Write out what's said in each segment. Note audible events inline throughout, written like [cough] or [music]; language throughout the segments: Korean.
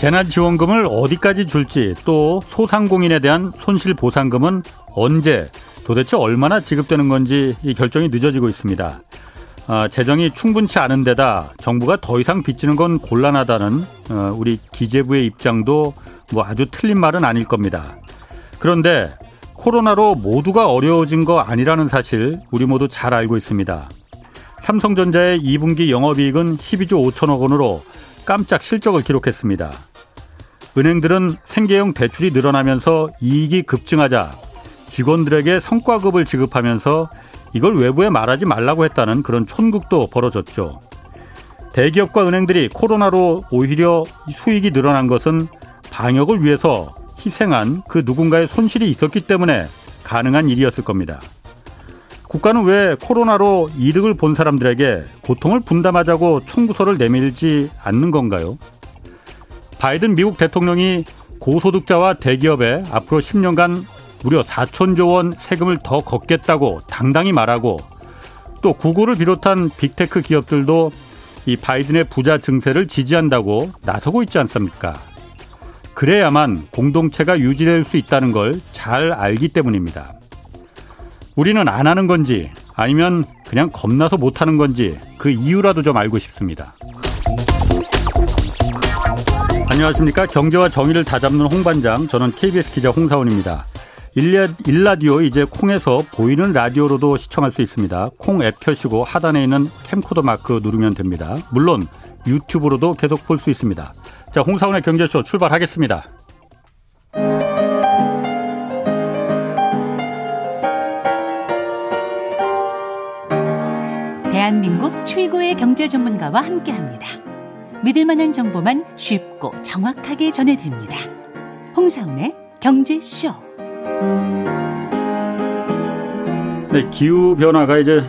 재난지원금을 어디까지 줄지 또 소상공인에 대한 손실보상금은 언제 도대체 얼마나 지급되는 건지 이 결정이 늦어지고 있습니다. 아, 재정이 충분치 않은 데다 정부가 더 이상 빚지는 건 곤란하다는 어, 우리 기재부의 입장도 뭐 아주 틀린 말은 아닐 겁니다. 그런데 코로나로 모두가 어려워진 거 아니라는 사실 우리 모두 잘 알고 있습니다. 삼성전자의 2분기 영업이익은 12조 5천억 원으로 깜짝 실적을 기록했습니다. 은행들은 생계형 대출이 늘어나면서 이익이 급증하자 직원들에게 성과급을 지급하면서 이걸 외부에 말하지 말라고 했다는 그런 촌극도 벌어졌죠. 대기업과 은행들이 코로나로 오히려 수익이 늘어난 것은 방역을 위해서 희생한 그 누군가의 손실이 있었기 때문에 가능한 일이었을 겁니다. 국가는 왜 코로나로 이득을 본 사람들에게 고통을 분담하자고 청구서를 내밀지 않는 건가요? 바이든 미국 대통령이 고소득자와 대기업에 앞으로 10년간 무려 4천조 원 세금을 더 걷겠다고 당당히 말하고 또 구글을 비롯한 big tech 기업들도 이 바이든의 부자 증세를 지지한다고 나서고 있지 않습니까? 그래야만 공동체가 유지될 수 있다는 걸 잘 알기 때문입니다. 우리는 안 하는 건지 아니면 그냥 겁나서 못 하는 건지 그 이유라도 좀 알고 싶습니다. 안녕하십니까. 경제와 정의를 다잡는 홍반장. 저는 KBS 기자 홍사원입니다. 일라디오 이제 콩에서 보이는 라디오로도 시청할 수 있습니다. 콩 앱 켜시고 하단에 있는 캠코더 마크 누르면 됩니다. 물론 유튜브로도 계속 볼 수 있습니다. 자, 홍사원의 경제쇼 출발하겠습니다. 대한민국 최고의 경제 전문가와 함께합니다. 믿을 만한 정보만 쉽고 정확하게 전해드립니다. 홍사원의 경제쇼. 네, 기후 변화가 이제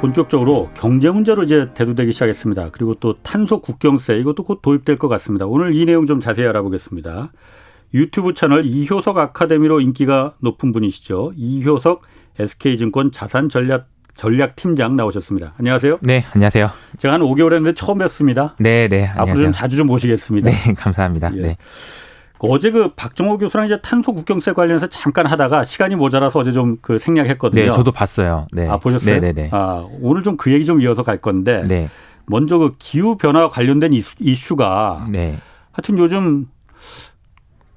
본격적으로 경제 문제로 이제 대두되기 시작했습니다. 그리고 또 탄소 국경세 이것도 곧 도입될 것 같습니다. 오늘 이 내용 좀 자세히 알아보겠습니다. 유튜브 채널 이효석 아카데미로 인기가 높은 분이시죠. 이효석 SK증권 자산 전략 전략 팀장 나오셨습니다. 안녕하세요. 네, 안녕하세요. 제가 한 5개월 했는데 처음 뵀습니다. 네, 네. 안녕하세요. 앞으로 좀 자주 좀 모시겠습니다. 네, [laughs] 감사합니다. 예. 네. 어제 그 박정호 교수랑 이제 탄소 국경세 관련해서 잠깐 하다가 시간이 모자라서 어제 좀 그 생략했거든요. 네, 저도 봤어요. 네. 아, 보셨어요? 네, 네, 네. 아, 오늘 좀 그 얘기 좀 이어서 갈 건데. 네. 먼저 그 기후 변화 관련된 이슈 가 네. 하여튼 요즘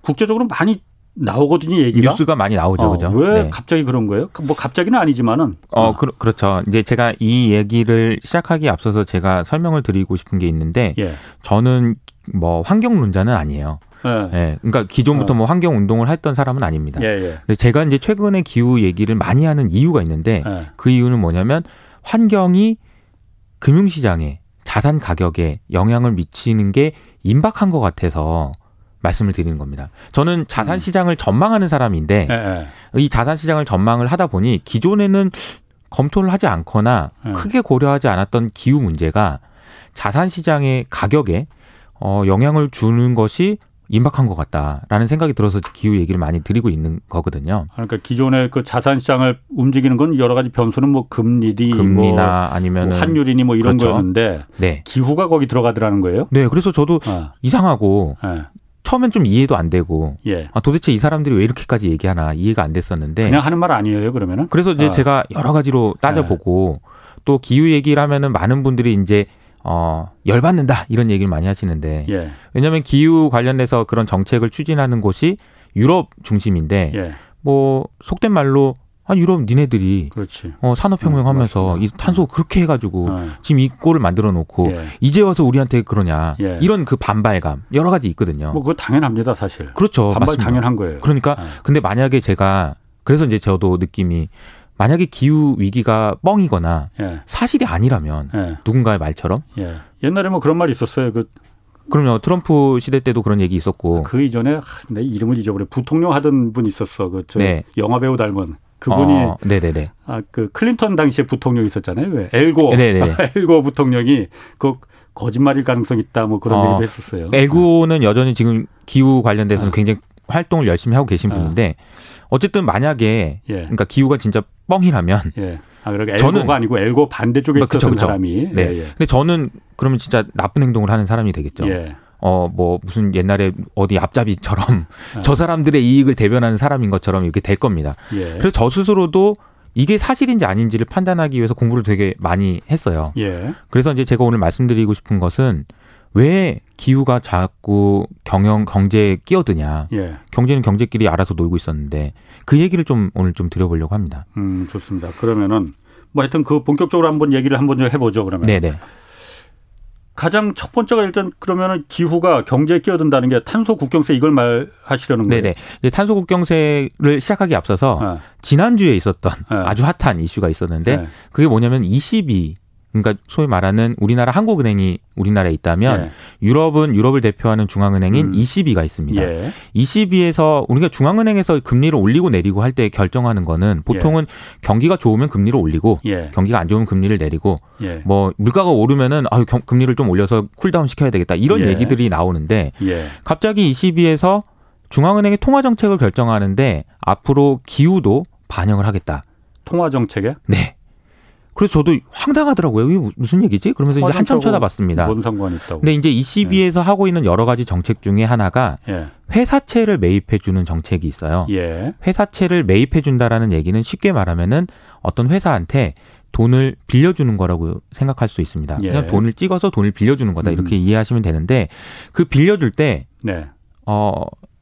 국제적으로 많이 나오거든요, 얘기가. 뉴스가 많이 나오죠, 어, 그죠? 왜 네. 갑자기 그런 거예요? 뭐 갑자기는 아니지만은. 어, 그, 렇죠 이제 제가 이 얘기를 시작하기에 앞서서 제가 설명을 드리고 싶은 게 있는데 예. 저는 뭐 환경론자는 아니에요. 예. 예. 그러니까 기존부터 어. 뭐 환경 운동을 했던 사람은 아닙니다. 예, 예. 근데 제가 이제 최근에 기후 얘기를 많이 하는 이유가 있는데 예. 그 이유는 뭐냐면 환경이 금융시장에 자산 가격에 영향을 미치는 게 임박한 것 같아서 말씀을 드리는 겁니다. 저는 자산 음. 시장을 전망하는 사람인데 예, 이 자산 시장을 전망을 하다 보니 기존에는 검토를 하지 않거나 크게 고려하지 않았던 기후 문제가 자산 시장의 가격에 어, 영향을 주는 것이 임박한 것 같다라는 생각이 들어서 기후 얘기를 많이 드리고 있는 거거든요. 그러니까 기존의 그 자산 시장을 움직이는 건 여러 가지 변수는 뭐 금리니 금리나 뭐 아니면 환율이니 뭐 이런 그렇죠. 거였는데 네. 기후가 거기 들어가더라는 거예요. 네, 그래서 저도 어. 이상하고 네. 처음엔 좀 이해도 안 되고 예. 아, 도대체 이 사람들이 왜 이렇게까지 얘기하나 이해가 안 됐었는데 그냥 하는 말 아니에요 그러면은? 그래서 이제 어. 제가 여러 가지로 따져보고 네. 또 기후 얘기를 하면은 많은 분들이 이제 어, 열받는다 이런 얘기를 많이 하시는데 예. 왜냐하면 기후 관련해서 그런 정책을 추진하는 곳이 유럽 중심인데 예. 뭐 속된 말로 아 유럽 니네들이 그렇지. 어 산업혁명하면서 음, 이 탄소 그렇게 해가지고 네. 지금 이 꼴을 만들어 놓고 예. 이제 와서 우리한테 그러냐 예. 이런 그 반발감 여러 가지 있거든요. 뭐 그거 당연합니다 사실. 그렇죠. 반발 맞습니다. 당연한 거예요. 그러니까 네. 근데 만약에 제가 그래서 이제 저도 느낌이 만약에 기후 위기가 뻥이거나 예. 사실이 아니라면 예. 누군가의 말처럼 예. 옛날에 뭐 그런 말이 있었어요. 그 그럼요. 트럼프 시대 때도 그런 얘기 있었고 그 이전에 내 이름을 잊어버려. 부통령 하던 분 있었어. 그 저 네. 영화 배우 닮은 그분이 어, 네네네. 아 그 클린턴 당시에 부통령 있었잖아요. 왜 엘고 네네네. [laughs] 엘고 부통령이 그 거짓말일 가능성 있다 뭐 그런 어, 얘기도 했었어요. 엘고는 여전히 지금 기후 관련돼서는 어. 굉장히 활동을 열심히 하고 계신 어. 분인데 어쨌든 만약에 예. 그러니까 기후가 진짜 뻥이라면 예. 아, 그러니까 엘고가 저는, 아니고 엘고 반대쪽에 뭐, 있었던 그쵸, 그쵸. 사람이. 네. 예, 예. 근데 저는 그러면 진짜 나쁜 행동을 하는 사람이 되겠죠. 예. 어, 뭐, 무슨 옛날에 어디 앞잡이처럼 [laughs] 네. 저 사람들의 이익을 대변하는 사람인 것처럼 이렇게 될 겁니다. 예. 그래서 저 스스로도 이게 사실인지 아닌지를 판단하기 위해서 공부를 되게 많이 했어요. 예. 그래서 이제 제가 오늘 말씀드리고 싶은 것은 왜 기후가 자꾸 경영 경제에 끼어드냐. 예. 경제는 경제끼리 알아서 놀고 있었는데 그 얘기를 좀 오늘 좀 드려보려고 합니다. 음, 좋습니다. 그러면은 뭐 하여튼 그 본격적으로 한번 얘기를 한번 해보죠. 그러면. 네네. 가장 첫 번째가 일단 그러면은 기후가 경제에 끼어든다는 게 탄소 국경세 이걸 말하시려는 거예요. 네네. 탄소 국경세를 시작하기 앞서서 네. 지난주에 있었던 네. 아주 핫한 이슈가 있었는데 네. 그게 뭐냐면 22 그러니까 소위 말하는 우리나라 한국은행이 우리나라에 있다면 예. 유럽은 유럽을 대표하는 중앙은행인 음. ECB가 있습니다. 예. ECB에서 우리가 중앙은행에서 금리를 올리고 내리고 할 때 결정하는 거는 보통은 예. 경기가 좋으면 금리를 올리고 예. 경기가 안 좋으면 금리를 내리고 예. 뭐 물가가 오르면은 아 금리를 좀 올려서 cool down 시켜야 되겠다 이런 예. 얘기들이 나오는데 갑자기 ECB에서 중앙은행의 통화 정책을 결정하는데 앞으로 기후도 반영을 하겠다. 통화 정책에? 네. 그래서 저도 황당하더라고요. 이게 무슨 얘기지? 그러면서 이제 한참 쳐다봤습니다. 뭔 상관이 있다고? 근데 이제 ECB에서 네. 하고 있는 여러 가지 정책 중에 하나가 예. 회사채를 매입해 주는 정책이 있어요. 예. 회사채를 매입해 준다라는 얘기는 쉽게 말하면은 어떤 회사한테 돈을 빌려주는 거라고 생각할 수 있습니다. 예. 그냥 돈을 찍어서 돈을 빌려주는 거다 이렇게 음. 이해하시면 되는데 그 빌려줄 때 네. 어,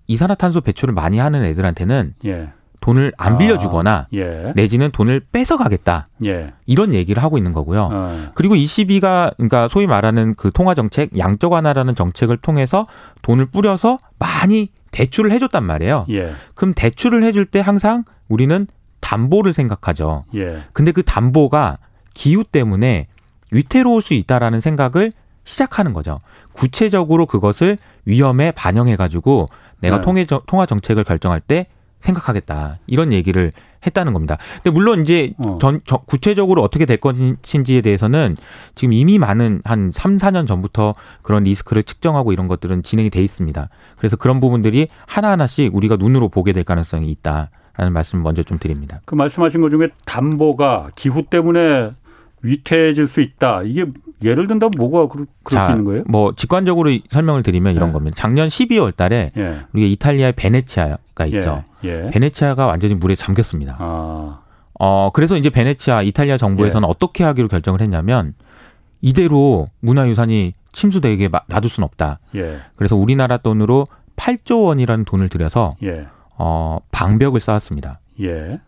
이산화탄소 배출을 많이 하는 애들한테는 예. 돈을 안 아, 빌려주거나 예. 내지는 돈을 뺏어가겠다 예. 이런 얘기를 하고 있는 거고요. 어. 그리고 ECB가 그러니까 소위 말하는 그 통화 정책 양적 완화라는 정책을 통해서 돈을 뿌려서 많이 대출을 해줬단 말이에요. 예. 그럼 대출을 해줄 때 항상 우리는 담보를 생각하죠. 예. 근데 그 담보가 기후 때문에 위태로울 수 있다라는 생각을 시작하는 거죠. 구체적으로 그것을 위험에 반영해 가지고 내가 네. 통화 정책을 결정할 때 생각하겠다. 이런 얘기를 했다는 겁니다. 근데 물론 이제 어. 전, 저, 구체적으로 어떻게 될 것인지에 대해서는 지금 이미 많은 한 3, 4년 전부터 그런 리스크를 측정하고 이런 것들은 진행이 돼 있습니다. 그래서 그런 부분들이 하나하나씩 우리가 눈으로 보게 될 가능성이 있다. 라는 말씀 먼저 좀 드립니다. 그 말씀하신 것 중에 담보가 기후 때문에 위태해질 수 있다. 이게 예를 든다면 뭐가 그럴, 자, 수 있는 거예요? 뭐 직관적으로 설명을 드리면 이런 네. 겁니다. 작년 12월 달에 예. 우리가 이탈리아의 베네치아 가 있죠. 예. 예. 베네치아가 완전히 물에 잠겼습니다. 아. 어, 그래서 이제 베네치아 이탈리아 정부에서는 예. 어떻게 하기로 결정을 했냐면 이대로 문화유산이 침수되게 놔둘 수는 없다. 예. 그래서 우리나라 돈으로 8조 원이라는 돈을 들여서 예. 어, 방벽을 쌓았습니다. 예.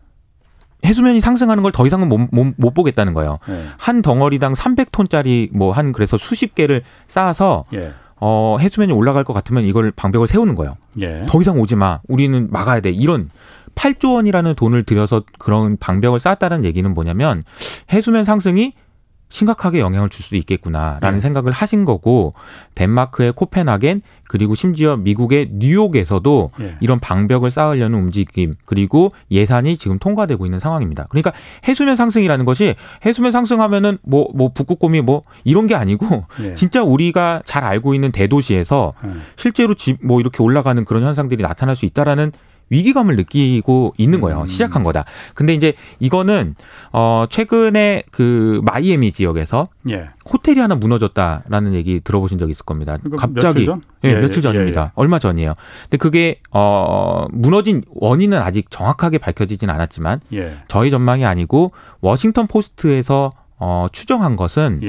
해수면이 상승하는 걸 더 이상은 못, 못, 못 보겠다는 거예요. 네. 한 덩어리당 300톤짜리 뭐 한 그래서 수십 개를 쌓아서 예. 어, 해수면이 올라갈 것 같으면 이걸 방벽을 세우는 거예요. 예. 더 이상 오지 마. 우리는 막아야 돼. 이런 8조 원이라는 돈을 들여서 그런 방벽을 쌓았다는 얘기는 뭐냐면 해수면 상승이 심각하게 영향을 줄 수도 있겠구나라는 네. 생각을 하신 거고 덴마크의 코펜하겐 그리고 심지어 미국의 뉴욕에서도 네. 이런 방벽을 쌓으려는 움직임 그리고 예산이 지금 통과되고 있는 상황입니다. 그러니까 해수면 상승이라는 것이 해수면 상승하면은 뭐뭐 뭐 북극곰이 뭐 이런 게 아니고 네. [laughs] 진짜 우리가 잘 알고 있는 대도시에서 네. 실제로 집 뭐 이렇게 올라가는 그런 현상들이 나타날 수 있다라는 위기감을 느끼고 있는 거예요. 음. 시작한 거다. 근데 이제 이거는 어 최근에 그 마이애미 지역에서 예. 호텔이 하나 무너졌다라는 얘기 들어보신 적 있을 겁니다. 갑자기 며칠 예, 예, 며칠 예, 전입니다. 예, 예. 얼마 전이에요. 근데 그게 어 무너진 원인은 아직 정확하게 밝혀지진 않았지만 저희 전망이 아니고 워싱턴 포스트에서 어 추정한 것은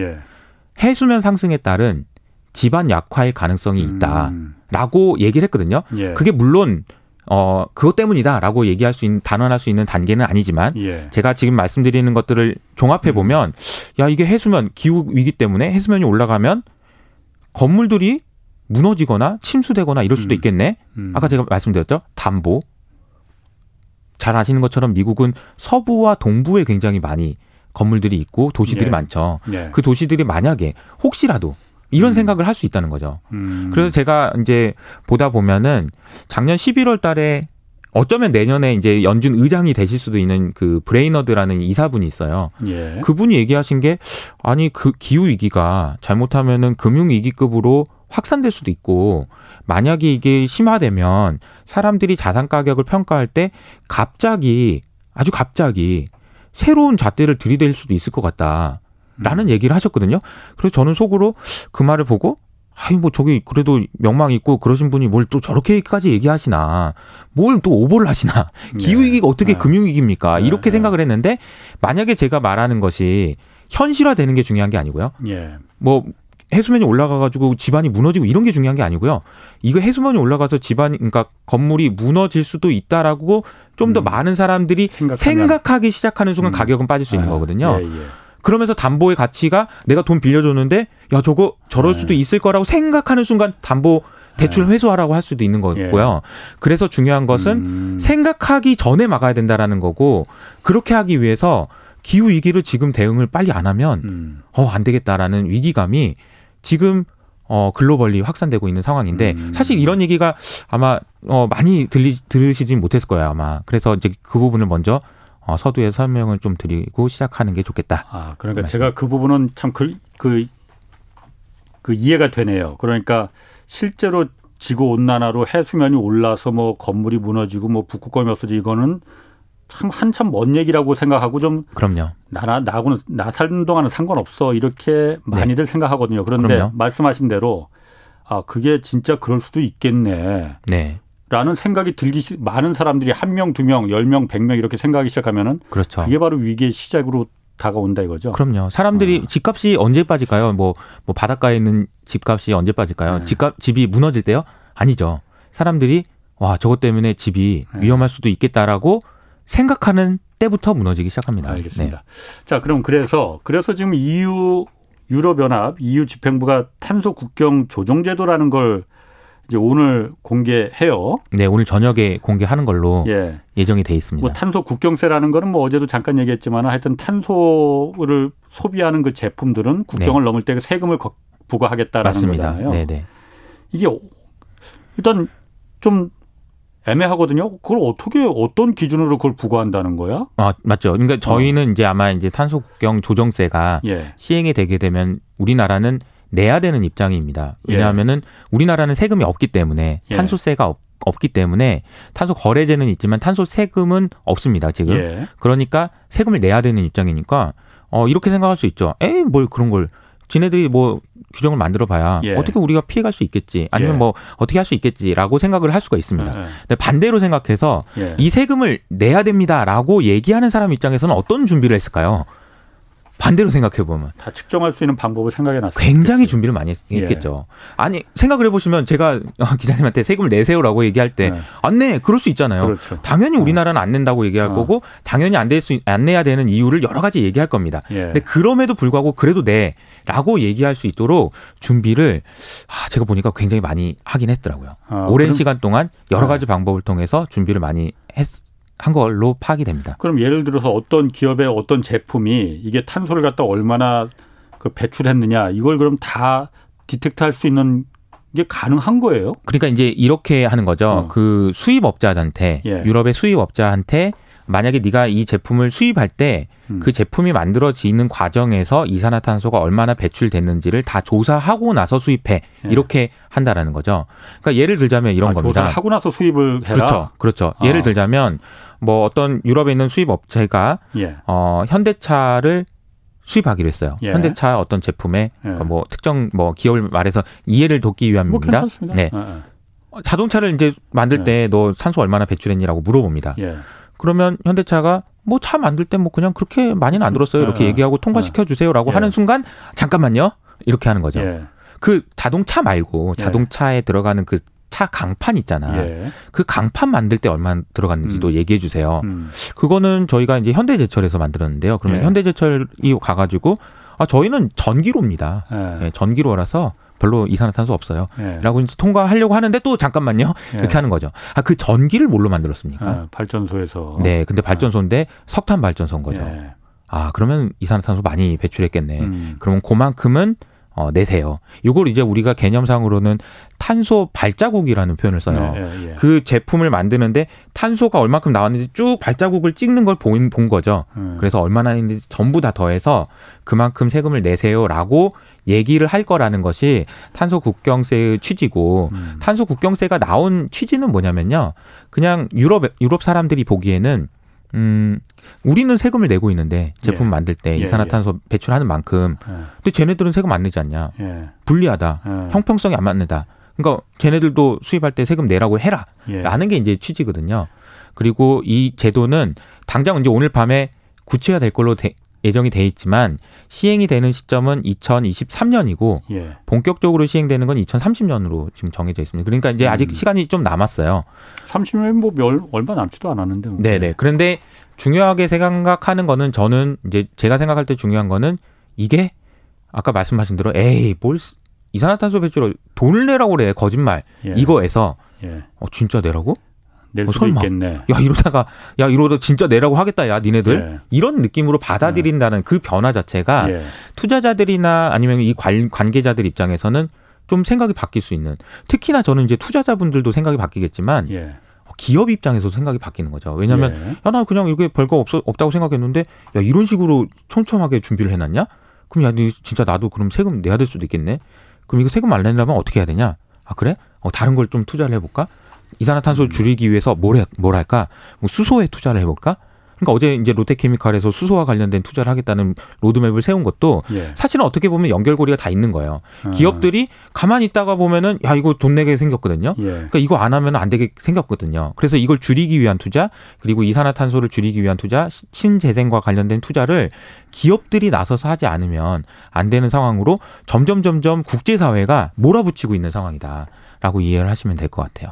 해수면 상승에 따른 집안 약화의 가능성이 있다라고 음. 얘기를 했거든요. 그게 물론 어, 그것 때문이다라고 얘기할 수 있는, 단언할 수 있는 단계는 아니지만, 예. 제가 지금 말씀드리는 것들을 종합해 보면, 음. 야, 이게 해수면, 기후 위기 때문에 해수면이 올라가면 건물들이 무너지거나 침수되거나 이럴 수도 음. 있겠네. 음. 아까 제가 말씀드렸죠? 담보. 잘 아시는 것처럼 미국은 서부와 동부에 굉장히 많이 건물들이 있고 도시들이 예. 많죠. 예. 그 도시들이 만약에 혹시라도 이런 음. 생각을 할 수 있다는 거죠. 음. 그래서 제가 이제 보다 보면은 작년 11월 달에 어쩌면 내년에 이제 연준 의장이 되실 수도 있는 그 브레이너드라는 이사분이 있어요. 예. 그분이 얘기하신 게 아니 그 기후 위기가 잘못하면은 금융 위기급으로 확산될 수도 있고 만약에 이게 심화되면 사람들이 자산 가격을 평가할 때 갑자기 아주 갑자기 새로운 잣대를 들이댈 수도 있을 것 같다. 라는 음. 얘기를 하셨거든요. 그래서 저는 속으로 그 말을 보고 아니 뭐 저기 그래도 명망 있고 그러신 분이 뭘 또 저렇게까지 얘기하시나 뭘 또 오보를 하시나 기후 위기가 어떻게 네. 금융 위기입니까 네. 이렇게 생각을 했는데 만약에 제가 말하는 것이 현실화되는 게 중요한 게 아니고요. 예. 뭐 해수면이 올라가가지고 집안이 무너지고 이런 게 중요한 게 아니고요. 이거 해수면이 올라가서 집안이 그러니까 건물이 무너질 수도 있다라고 좀더 음. 많은 사람들이 생각하면. 생각하기 시작하는 순간 음. 가격은 빠질 수 있는 아, 거거든요. 예, 예. 그러면서 담보의 가치가 내가 돈 빌려줬는데 야 저거 저럴 네. 수도 있을 거라고 생각하는 순간 담보 대출 네. 회수하라고 할 수도 있는 거고요. 예. 그래서 중요한 것은 음. 생각하기 전에 막아야 된다라는 거고 그렇게 하기 위해서 기후 위기를 지금 대응을 빨리 안 하면 음. 어안 되겠다라는 위기감이 지금 어 글로벌리 확산되고 있는 상황인데 음. 사실 이런 얘기가 아마 어 많이 들리 들으시진 못했을 거예요 아마 그래서 이제 그 부분을 먼저 어, 서두에 설명을 좀 드리고 시작하는 게 좋겠다. 아 그러니까 그 제가 그 부분은 참그 그, 그 이해가 되네요. 그러니까 실제로 지구 온난화로 해수면이 올라서 뭐 건물이 무너지고 뭐 북극곰이 없어지고 이거는 참 한참 먼 얘기라고 생각하고 좀 그럼요. 나나 나하고는 나 사는 동안은 상관없어 이렇게 많이들 네. 생각하거든요. 그런데 그럼요. 말씀하신 대로 아 그게 진짜 그럴 수도 있겠네. 네. 라는 생각이 들기 많은 사람들이 한 명, 두 명, 열 명, 백 명 이렇게 생각하기 시작하면은 그렇죠. 그게 바로 위기의 시작으로 다가온다 이거죠. 그럼요. 사람들이 어. 집값이 언제 빠질까요? 뭐, 뭐 바닷가에 있는 집값이 언제 빠질까요? 네. 집값 집이 무너질 때요? 아니죠. 사람들이 와 저것 때문에 집이 네. 위험할 수도 있겠다라고 생각하는 때부터 무너지기 시작합니다. 알겠습니다. 네. 자, 그럼 그래서 그래서 지금 EU 유럽연합 EU 집행부가 탄소 국경 조정 제도라는 걸 이제 오늘 공개해요. 네, 오늘 저녁에 공개하는 걸로 예. 예정이 돼 있습니다. 뭐 탄소 국경세라는 거는 뭐 어제도 잠깐 얘기했지만 하여튼 탄소를 소비하는 그 제품들은 국경을 네. 넘을 때그 세금을 부과하겠다라는 맞습니다. 거잖아요. 네, 네. 이게 일단 좀 애매하거든요. 그걸 어떻게 어떤 기준으로 그걸 부과한다는 거야? 아 맞죠. 그러니까 저희는 어. 이제 아마 이제 탄소 국경 조정세가 예. 시행이 되게 되면 우리나라는 내야 되는 입장입니다. 왜냐하면은 예. 우리나라는 세금이 없기 때문에 예. 탄소세가 없, 없기 때문에 탄소 거래제는 있지만 탄소 세금은 없습니다 지금. 예. 그러니까 세금을 내야 되는 입장이니까 어 이렇게 생각할 수 있죠. 에이 뭘 그런 걸 지네들이 뭐 규정을 만들어 봐야 예. 어떻게 우리가 피해갈 수 있겠지 아니면 예. 뭐 어떻게 할 수 있겠지라고 생각을 할 수가 있습니다. 예. 근데 반대로 생각해서 예. 이 세금을 내야 됩니다라고 얘기하는 사람 입장에서는 어떤 준비를 했을까요? 반대로 생각해 보면 다 측정할 수 있는 방법을 생각해 놨어요. 굉장히 준비를 많이 했겠죠. 예. 아니 생각을 해보시면 제가 [laughs] 기자님한테 세금을 내세요라고 얘기할 때안 내, 그럴 수 있잖아요. 그렇죠. 당연히 어. 우리나라는 안 낸다고 얘기할 어. 거고 당연히 안 될 수 안 내야 되는 이유를 여러 가지 얘기할 겁니다. 예. 근데 그럼에도 불구하고 그래도 내라고 얘기할 수 있도록 준비를 아, 제가 보니까 굉장히 많이 하긴 했더라고요. 아, 오랜 그럼, 시간 동안 여러 네. 가지 방법을 통해서 준비를 많이 했. 한 걸로 파악이 됩니다. 그럼 예를 들어서 어떤 기업의 어떤 제품이 이게 탄소를 갖다 얼마나 그 배출했느냐 이걸 그럼 다 디텍트할 수 있는 게 가능한 거예요? 그러니까 이제 이렇게 하는 거죠. 어. 그 수입업자한테 예. 유럽의 수입업자한테 만약에 네가 이 제품을 수입할 때그 음. 그 제품이 만들어지는 과정에서 이산화탄소가 얼마나 배출됐는지를 다 조사하고 나서 수입해 예. 이렇게 한다라는 거죠. 그러니까 예를 들자면 이런 아, 겁니다. 조사하고 나서 수입을 해라. 그렇죠, 그렇죠. 아. 예를 들자면 뭐 어떤 유럽에 있는 수입 업체가 예. 어 현대차를 수입하기로 했어요. 예. 현대차 어떤 제품에 예. 그러니까 뭐 특정 뭐 기업을 말해서 이해를 돕기 위함입니다. 뭐 네. 예, 예. 자동차를 이제 만들 때 너 산소 얼마나 배출했니라고 물어봅니다. 예. 그러면 현대차가 뭐 차 만들 때 뭐 그냥 그렇게 많이는 안 들었어요. 이렇게 얘기하고 통과시켜 주세요라고 하는 순간 잠깐만요. 이렇게 하는 거죠. 그 자동차 말고 자동차에 들어가는 그차 강판 있잖아. 예. 그 강판 만들 때 얼마 들어갔는지도 음. 얘기해 주세요. 음. 그거는 저희가 이제 현대제철에서 만들었는데요. 그러면 예. 현대제철이 가가지고 아 저희는 전기로입니다. 예. 예 전기로라서 별로 이산화탄소 없어요. 예. 라고 이제 통과하려고 하는데 또 잠깐만요. 예. 이렇게 하는 거죠. 아, 그 전기를 뭘로 만들었습니까? 아, 발전소에서. 네. 근데 발전소인데 석탄 발전소인 거죠. 예. 아, 그러면 이산화탄소 많이 배출했겠네. 음. 그러면 그만큼은 어, 내세요. 이걸 이제 우리가 개념상으로는 탄소 발자국이라는 표현을 써요. 네, 예, 예. 그 제품을 만드는데 탄소가 얼마큼 나왔는지 쭉 발자국을 찍는 걸 본, 본 거죠. 음. 그래서 얼마나 있는지 전부 다 더해서 그만큼 세금을 내세요라고 얘기를 할 거라는 것이 탄소 국경세의 취지고 음. 탄소 국경세가 나온 취지는 뭐냐면요. 그냥 유럽 유럽 사람들이 보기에는 음, 우리는 세금을 내고 있는데 제품 예. 만들 때 예, 이산화탄소 예. 배출하는 만큼 예. 근데 쟤네들은 세금 안 내지 않냐? 예. 불리하다. 예. 형평성이 안 맞는다. 그러니까 쟤네들도 수입할 때 세금 내라고 해라. 라는 게 이제 취지거든요. 그리고 이 제도는 당장 이제 오늘 밤에 구체화 될 걸로 되, 예정이 돼 있지만 시행이 되는 시점은 2023년이고 예. 본격적으로 시행되는 건 2030년으로 지금 정해져 있습니다. 그러니까 이제 아직 음. 시간이 좀 남았어요. 30년 뭐 얼마 남지도 않았는데. 뭐. 네네. 그런데 중요하게 생각하는 거는 저는 이제 제가 생각할 때 중요한 거는 이게 아까 말씀하신 대로 에이 뭘 이산화탄소 배출을 돈을 내라고 그래 거짓말 예. 이거에서 예. 어 진짜 내라고? 낼 어, 수도 설마. 있겠네. 야 이러다가 야 이러다 진짜 내라고 하겠다 야 니네들 예. 이런 느낌으로 받아들인다는 예. 그 변화 자체가 예. 투자자들이나 아니면 이 관, 관계자들 입장에서는 좀 생각이 바뀔 수 있는 특히나 저는 이제 투자자분들도 생각이 바뀌겠지만 예. 기업 입장에서 생각이 바뀌는 거죠. 왜냐하면 예. 야나 그냥 이게 별거 없 없다고 생각했는데 야 이런 식으로 촘촘하게 준비를 해놨냐? 그럼 야 진짜 나도 그럼 세금 내야 될 수도 있겠네. 그럼 이거 세금 안 내려면 어떻게 해야 되냐? 아 그래? 어 다른 걸 좀 투자를 해볼까? 이산화탄소를 줄이기 위해서 뭘, 해, 뭘 할까? 뭐 수소에 투자를 해볼까? 그러니까 어제 이제 롯데케미칼에서 수소와 관련된 투자를 하겠다는 로드맵을 세운 것도 예. 사실은 어떻게 보면 연결고리가 다 있는 거예요. 아. 기업들이 가만히 있다가 보면은 야 이거 돈 내게 생겼거든요. 예. 그러니까 이거 안 하면 안 되게 생겼거든요. 그래서 이걸 줄이기 위한 투자 그리고 이산화탄소를 줄이기 위한 투자 신재생과 관련된 투자를 기업들이 나서서 하지 않으면 안 되는 상황으로 점점 점점 국제사회가 몰아붙이고 있는 상황이다라고 이해를 하시면 될 것 같아요.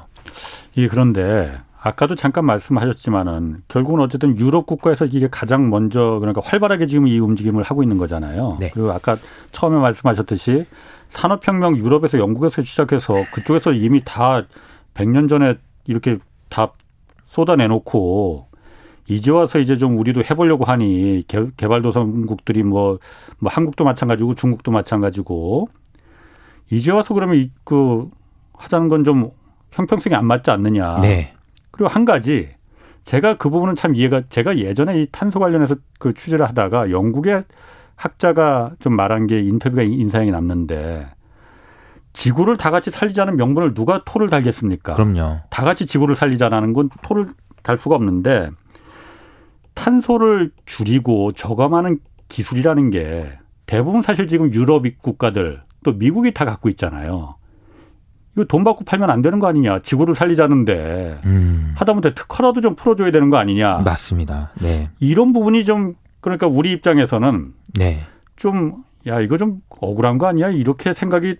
예, 그런데 아까도 잠깐 말씀하셨지만은 결국은 어쨌든 유럽 국가에서 이게 가장 먼저 그러니까 활발하게 지금 이 움직임을 하고 있는 거잖아요. 네. 그리고 아까 처음에 말씀하셨듯이 산업혁명 유럽에서 영국에서 시작해서 그쪽에서 이미 다 100년 전에 이렇게 다 쏟아내놓고 이제 와서 이제 좀 우리도 해보려고 하니 개, 발도상국들이 뭐, 뭐 한국도 마찬가지고 중국도 마찬가지고 이제 와서 그러면 이, 그 하자는 건 좀 형평성이 안 맞지 않느냐. 네. 그리고 한 가지 제가 그 부분은 참 이해가 제가 예전에 이 탄소 관련해서 그 취재를 하다가 영국의 학자가 좀 말한 게 인터뷰가 인상이 남는데 지구를 다 같이 살리자는 명분을 누가 토를 달겠습니까? 그럼요. 다 같이 지구를 살리자라는 건 토를 달 수가 없는데 탄소를 줄이고 저감하는 기술이라는 게 대부분 사실 지금 유럽 국가들 또 미국이 다 갖고 있잖아요. 이거 돈 받고 팔면 안 되는 거 아니냐. 지구를 살리자는데 음. 하다못해 특허라도 좀 풀어줘야 되는 거 아니냐. 맞습니다. 네. 이런 부분이 좀 그러니까 우리 입장에서는 네. 좀 야 이거 좀 억울한 거 아니야 이렇게 생각이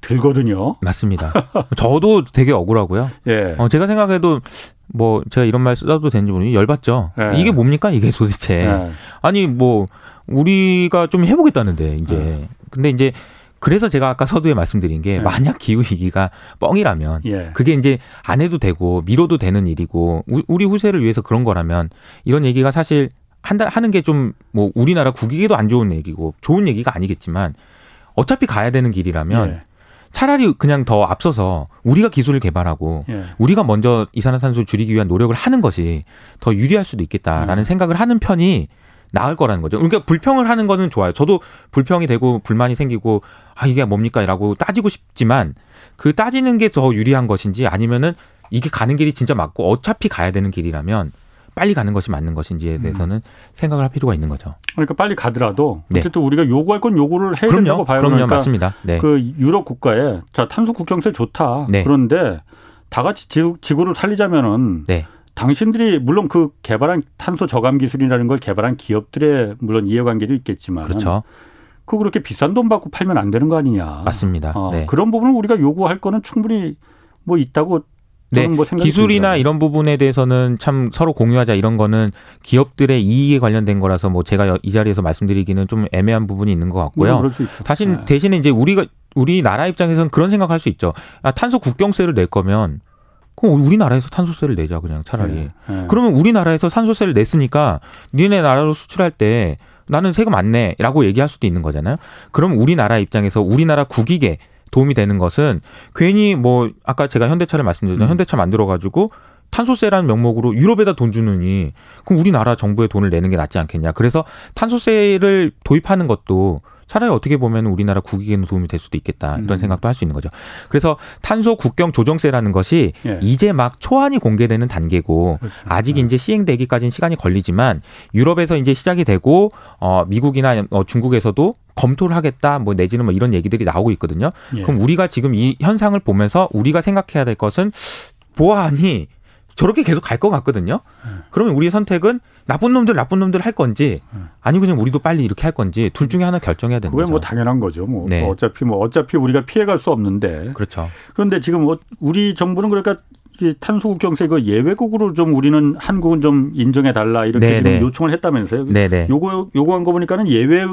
들거든요. 맞습니다. 저도 되게 억울하고요. 예. 어, 제가 생각해도 뭐 제가 이런 말 써도 되는지 모르겠는데 열받죠. 예. 이게 뭡니까 이게 도대체? 예. 아니 뭐 우리가 좀 해보겠다는데 이제 예. 근데 이제 그래서 제가 아까 서두에 말씀드린 게 네. 만약 기후 위기가 뻥이라면 예. 그게 이제 안 해도 되고 미뤄도 되는 일이고 우리 후세를 위해서 그런 거라면 이런 얘기가 사실 한다 하는 게 좀 뭐 우리나라 국익에도 안 좋은 얘기고 좋은 얘기가 아니겠지만 어차피 가야 되는 길이라면 예. 차라리 그냥 더 앞서서 우리가 기술을 개발하고 예. 우리가 먼저 이산화탄소 를 줄이기 위한 노력을 하는 것이 더 유리할 수도 있겠다라는 음. 생각을 하는 편이 나을 거라는 거죠. 그러니까 불평을 하는 거는 좋아요. 저도 불평이 되고 불만이 생기고 아 이게 뭡니까라고 따지고 싶지만 그 따지는 게 더 유리한 것인지 아니면은 이게 가는 길이 진짜 맞고 어차피 가야 되는 길이라면 빨리 가는 것이 맞는 것인지에 음. 대해서는 음. 생각을 할 필요가 있는 거죠. 그러니까 빨리 가더라도 네. 어쨌든 우리가 요구할 건 요구를 해야 그럼요. 된다고 봐요. 그럼요, 그러니까 맞습니다. 네. 그 유럽 국가에 자 탄소 국경세 좋다. 네. 그런데 다 같이 지구, 지구를 살리자면은 네. 당신들이 물론 그 개발한 탄소 저감 기술이라는 걸 개발한 기업들의 물론 이해관계도 있겠지만 그렇죠. 그 그렇게 비싼 돈 받고 팔면 안 되는 거 아니냐. 맞습니다. 어, 네. 그런 부분을 우리가 요구할 거는 충분히 뭐 있다고 네, 뭐 기술이나. 이런 부분에 대해서는 참 서로 공유하자 이런 거는 기업들의 이익에 관련된 거라서 뭐 제가 이 자리에서 말씀드리기는 좀 애매한 부분이 있는 것 같고요. 네, 다신 네. 대신에 이제 우리가 우리나라 입장에서는 그런 생각할 수 있죠. 아, 탄소 국경세를 낼 거면 그럼 우리나라에서 탄소세를 내자 그냥 차라리. 네, 네. 그러면 우리나라에서 탄소세를 냈으니까 니네 나라로 수출할 때 나는 세금 안 내라고 얘기할 수도 있는 거잖아요. 그럼 우리나라 입장에서 우리나라 국익에 도움이 되는 것은 괜히 뭐 아까 제가 현대차를 말씀드렸잖아요. 음. 현대차 만들어 가지고 탄소세라는 명목으로 유럽에다 돈 주느니 그럼 우리나라 정부에 돈을 내는 게 낫지 않겠냐. 그래서 탄소세를 도입하는 것도 차라리 어떻게 보면 우리나라 국익에는 도움이 될 수도 있겠다 이런 음. 생각도 할 수 있는 거죠. 그래서 탄소 국경 조정세라는 것이 예. 이제 막 초안이 공개되는 단계고 그렇죠. 아직 네. 이제 시행되기까지는 시간이 걸리지만 유럽에서 이제 시작이 되고 어 미국이나 어 중국에서도 검토를 하겠다 뭐 내지는 뭐 이런 얘기들이 나오고 있거든요. 예. 그럼 우리가 지금 이 현상을 보면서 우리가 생각해야 될 것은 보안이 저렇게 계속 갈 것 같거든요. 음. 그러면 우리의 선택은 나쁜 놈들 나쁜 놈들 할 건지 음. 아니고 그냥 우리도 빨리 이렇게 할 건지 둘 중에 하나 결정해야 되는 거죠. 그게 뭐 당연한 거죠. 뭐, 네. 뭐 어차피 뭐 어차피 우리가 피해갈 수 없는데. 그렇죠. 그런데 지금 뭐 우리 정부는 그러니까 탄소국 경세 그 예외국으로 좀 우리는 한국은 좀 인정해 달라 이렇게 네, 네. 요청을 했다면서요. 네네. 네. 요거 요구한 거 보니까는 예외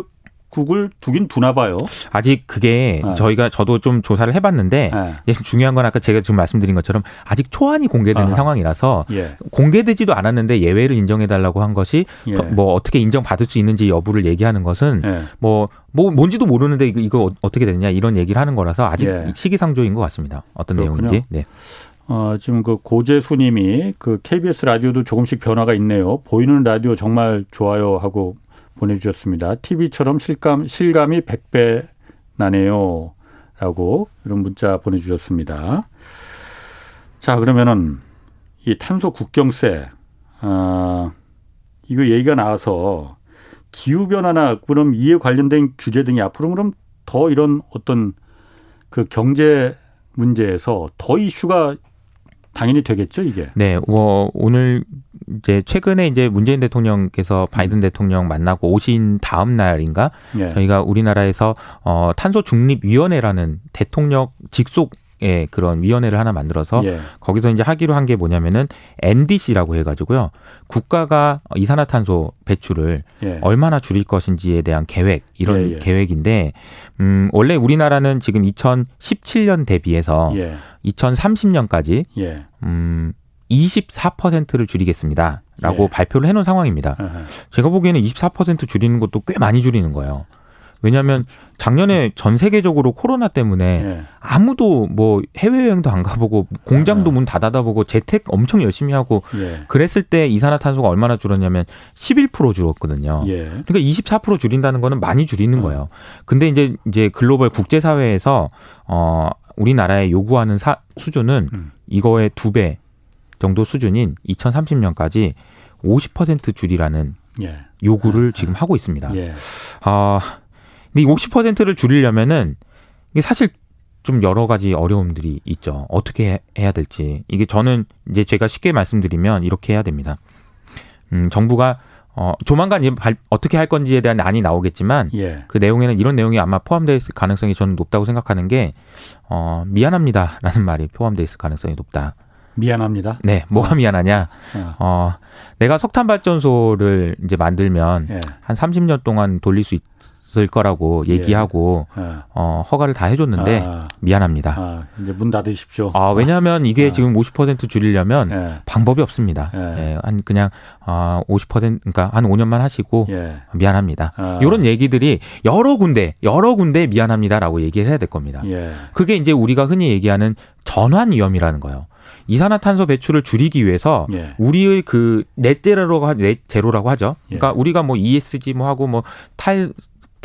국을 두긴 두나 봐요. 아직 그게 네. 저희가 저도 좀 조사를 해봤는데 네. 중요한 건 아까 제가 지금 말씀드린 것처럼 아직 초안이 공개되는 아하. 상황이라서 예. 공개되지도 않았는데 예외를 인정해달라고 한 것이 예. 뭐 어떻게 인정받을 수 있는지 여부를 얘기하는 것은 예. 뭐, 뭐 뭔지도 모르는데 이거, 이거 어떻게 되느냐 이런 얘기를 하는 거라서 아직 예. 시기상조인 것 같습니다. 어떤 그렇군요. 내용인지. 네. 어, 지금 그 고재수님이 그 KBS 라디오도 조금씩 변화가 있네요. 보이는 라디오 정말 좋아요 하고 보내주셨습니다. TV처럼 실감, 실감이 100배 나네요. 라고 이런 문자 보내주셨습니다. 자, 그러면은 이 탄소 국경세, 아, 이거 얘기가 나와서 기후변화나 그럼 이에 관련된 규제 등이 앞으로 그럼 더 이런 어떤 그 경제 문제에서 더 이슈가 당연히 되겠죠, 이게. 네, 뭐 오늘 이제 최근에 이제 문재인 대통령께서 바이든 대통령 만나고 오신 다음 날인가 예. 저희가 우리나라에서 어 탄소 중립 위원회라는 대통령 직속 의 그런 위원회를 하나 만들어서 예. 거기서 이제 하기로 한 게 뭐냐면은 NDC라고 해가지고요 국가가 이산화탄소 배출을 예. 얼마나 줄일 것인지에 대한 계획 이런 예, 예. 계획인데 음 원래 우리나라는 지금 2017년 대비해서 2030년까지 음 24%를 줄이겠습니다. 라고 예. 발표를 해놓은 상황입니다. 으흠. 제가 보기에는 24% 줄이는 것도 꽤 많이 줄이는 거예요. 왜냐하면 작년에 전 세계적으로 코로나 때문에 예. 아무도 뭐 해외여행도 안 가보고 공장도 예. 문 닫아다 보고 재택 엄청 열심히 하고 예. 그랬을 때 이산화탄소가 얼마나 줄었냐면 11% 줄었거든요. 예. 그러니까 24% 줄인다는 거는 많이 줄이는 어. 거예요. 근데 이제 이제 글로벌 국제 사회에서 어 우리나라에 요구하는 사, 수준은 음. 이거의 두 배 정도 수준인 2030년까지 50% 줄이라는 예. 요구를 아, 지금 하고 있습니다. 예. 아, 근데 이 50%를 줄이려면은 이게 사실 좀 여러 가지 어려움들이 있죠. 어떻게 해야 될지. 이게 저는 이제 제가 쉽게 말씀드리면 이렇게 해야 됩니다. 음, 정부가 어, 조만간 어떻게 할 건지에 대한 안이 나오겠지만 예. 그 내용에는 이런 내용이 아마 포함되어 있을 가능성이 저는 높다고 생각하는 게 어, 미안합니다라는 [laughs] 말이 포함되어 있을 가능성이 높다. 미안합니다. 네, 뭐가 어. 미안하냐? 어. 어, 내가 석탄 발전소를 이제 만들면 예. 한 30년 동안 돌릴 수 있 을 거라고 예. 얘기하고 예. 예. 어, 허가를 다 해줬는데 아. 미안합니다. 아, 이제 문 닫으십시오. 아, 왜냐하면 이게 아. 지금 50% 줄이려면 예. 방법이 없습니다. 예. 예. 한 그냥 어, 50% 그러니까 한 5년만 하시고 미안합니다. 아. 이런 얘기들이 여러 군데 여러 군데 미안합니다라고 얘기를 해야 될 겁니다. 그게 이제 우리가 흔히 얘기하는 전환 위험이라는 거예요. 이산화탄소 배출을 줄이기 위해서 예. 우리의 그 넷 제로라고 넷 제로라고 하죠. 그러니까 예. 우리가 뭐 ESG 뭐 하고 뭐 탈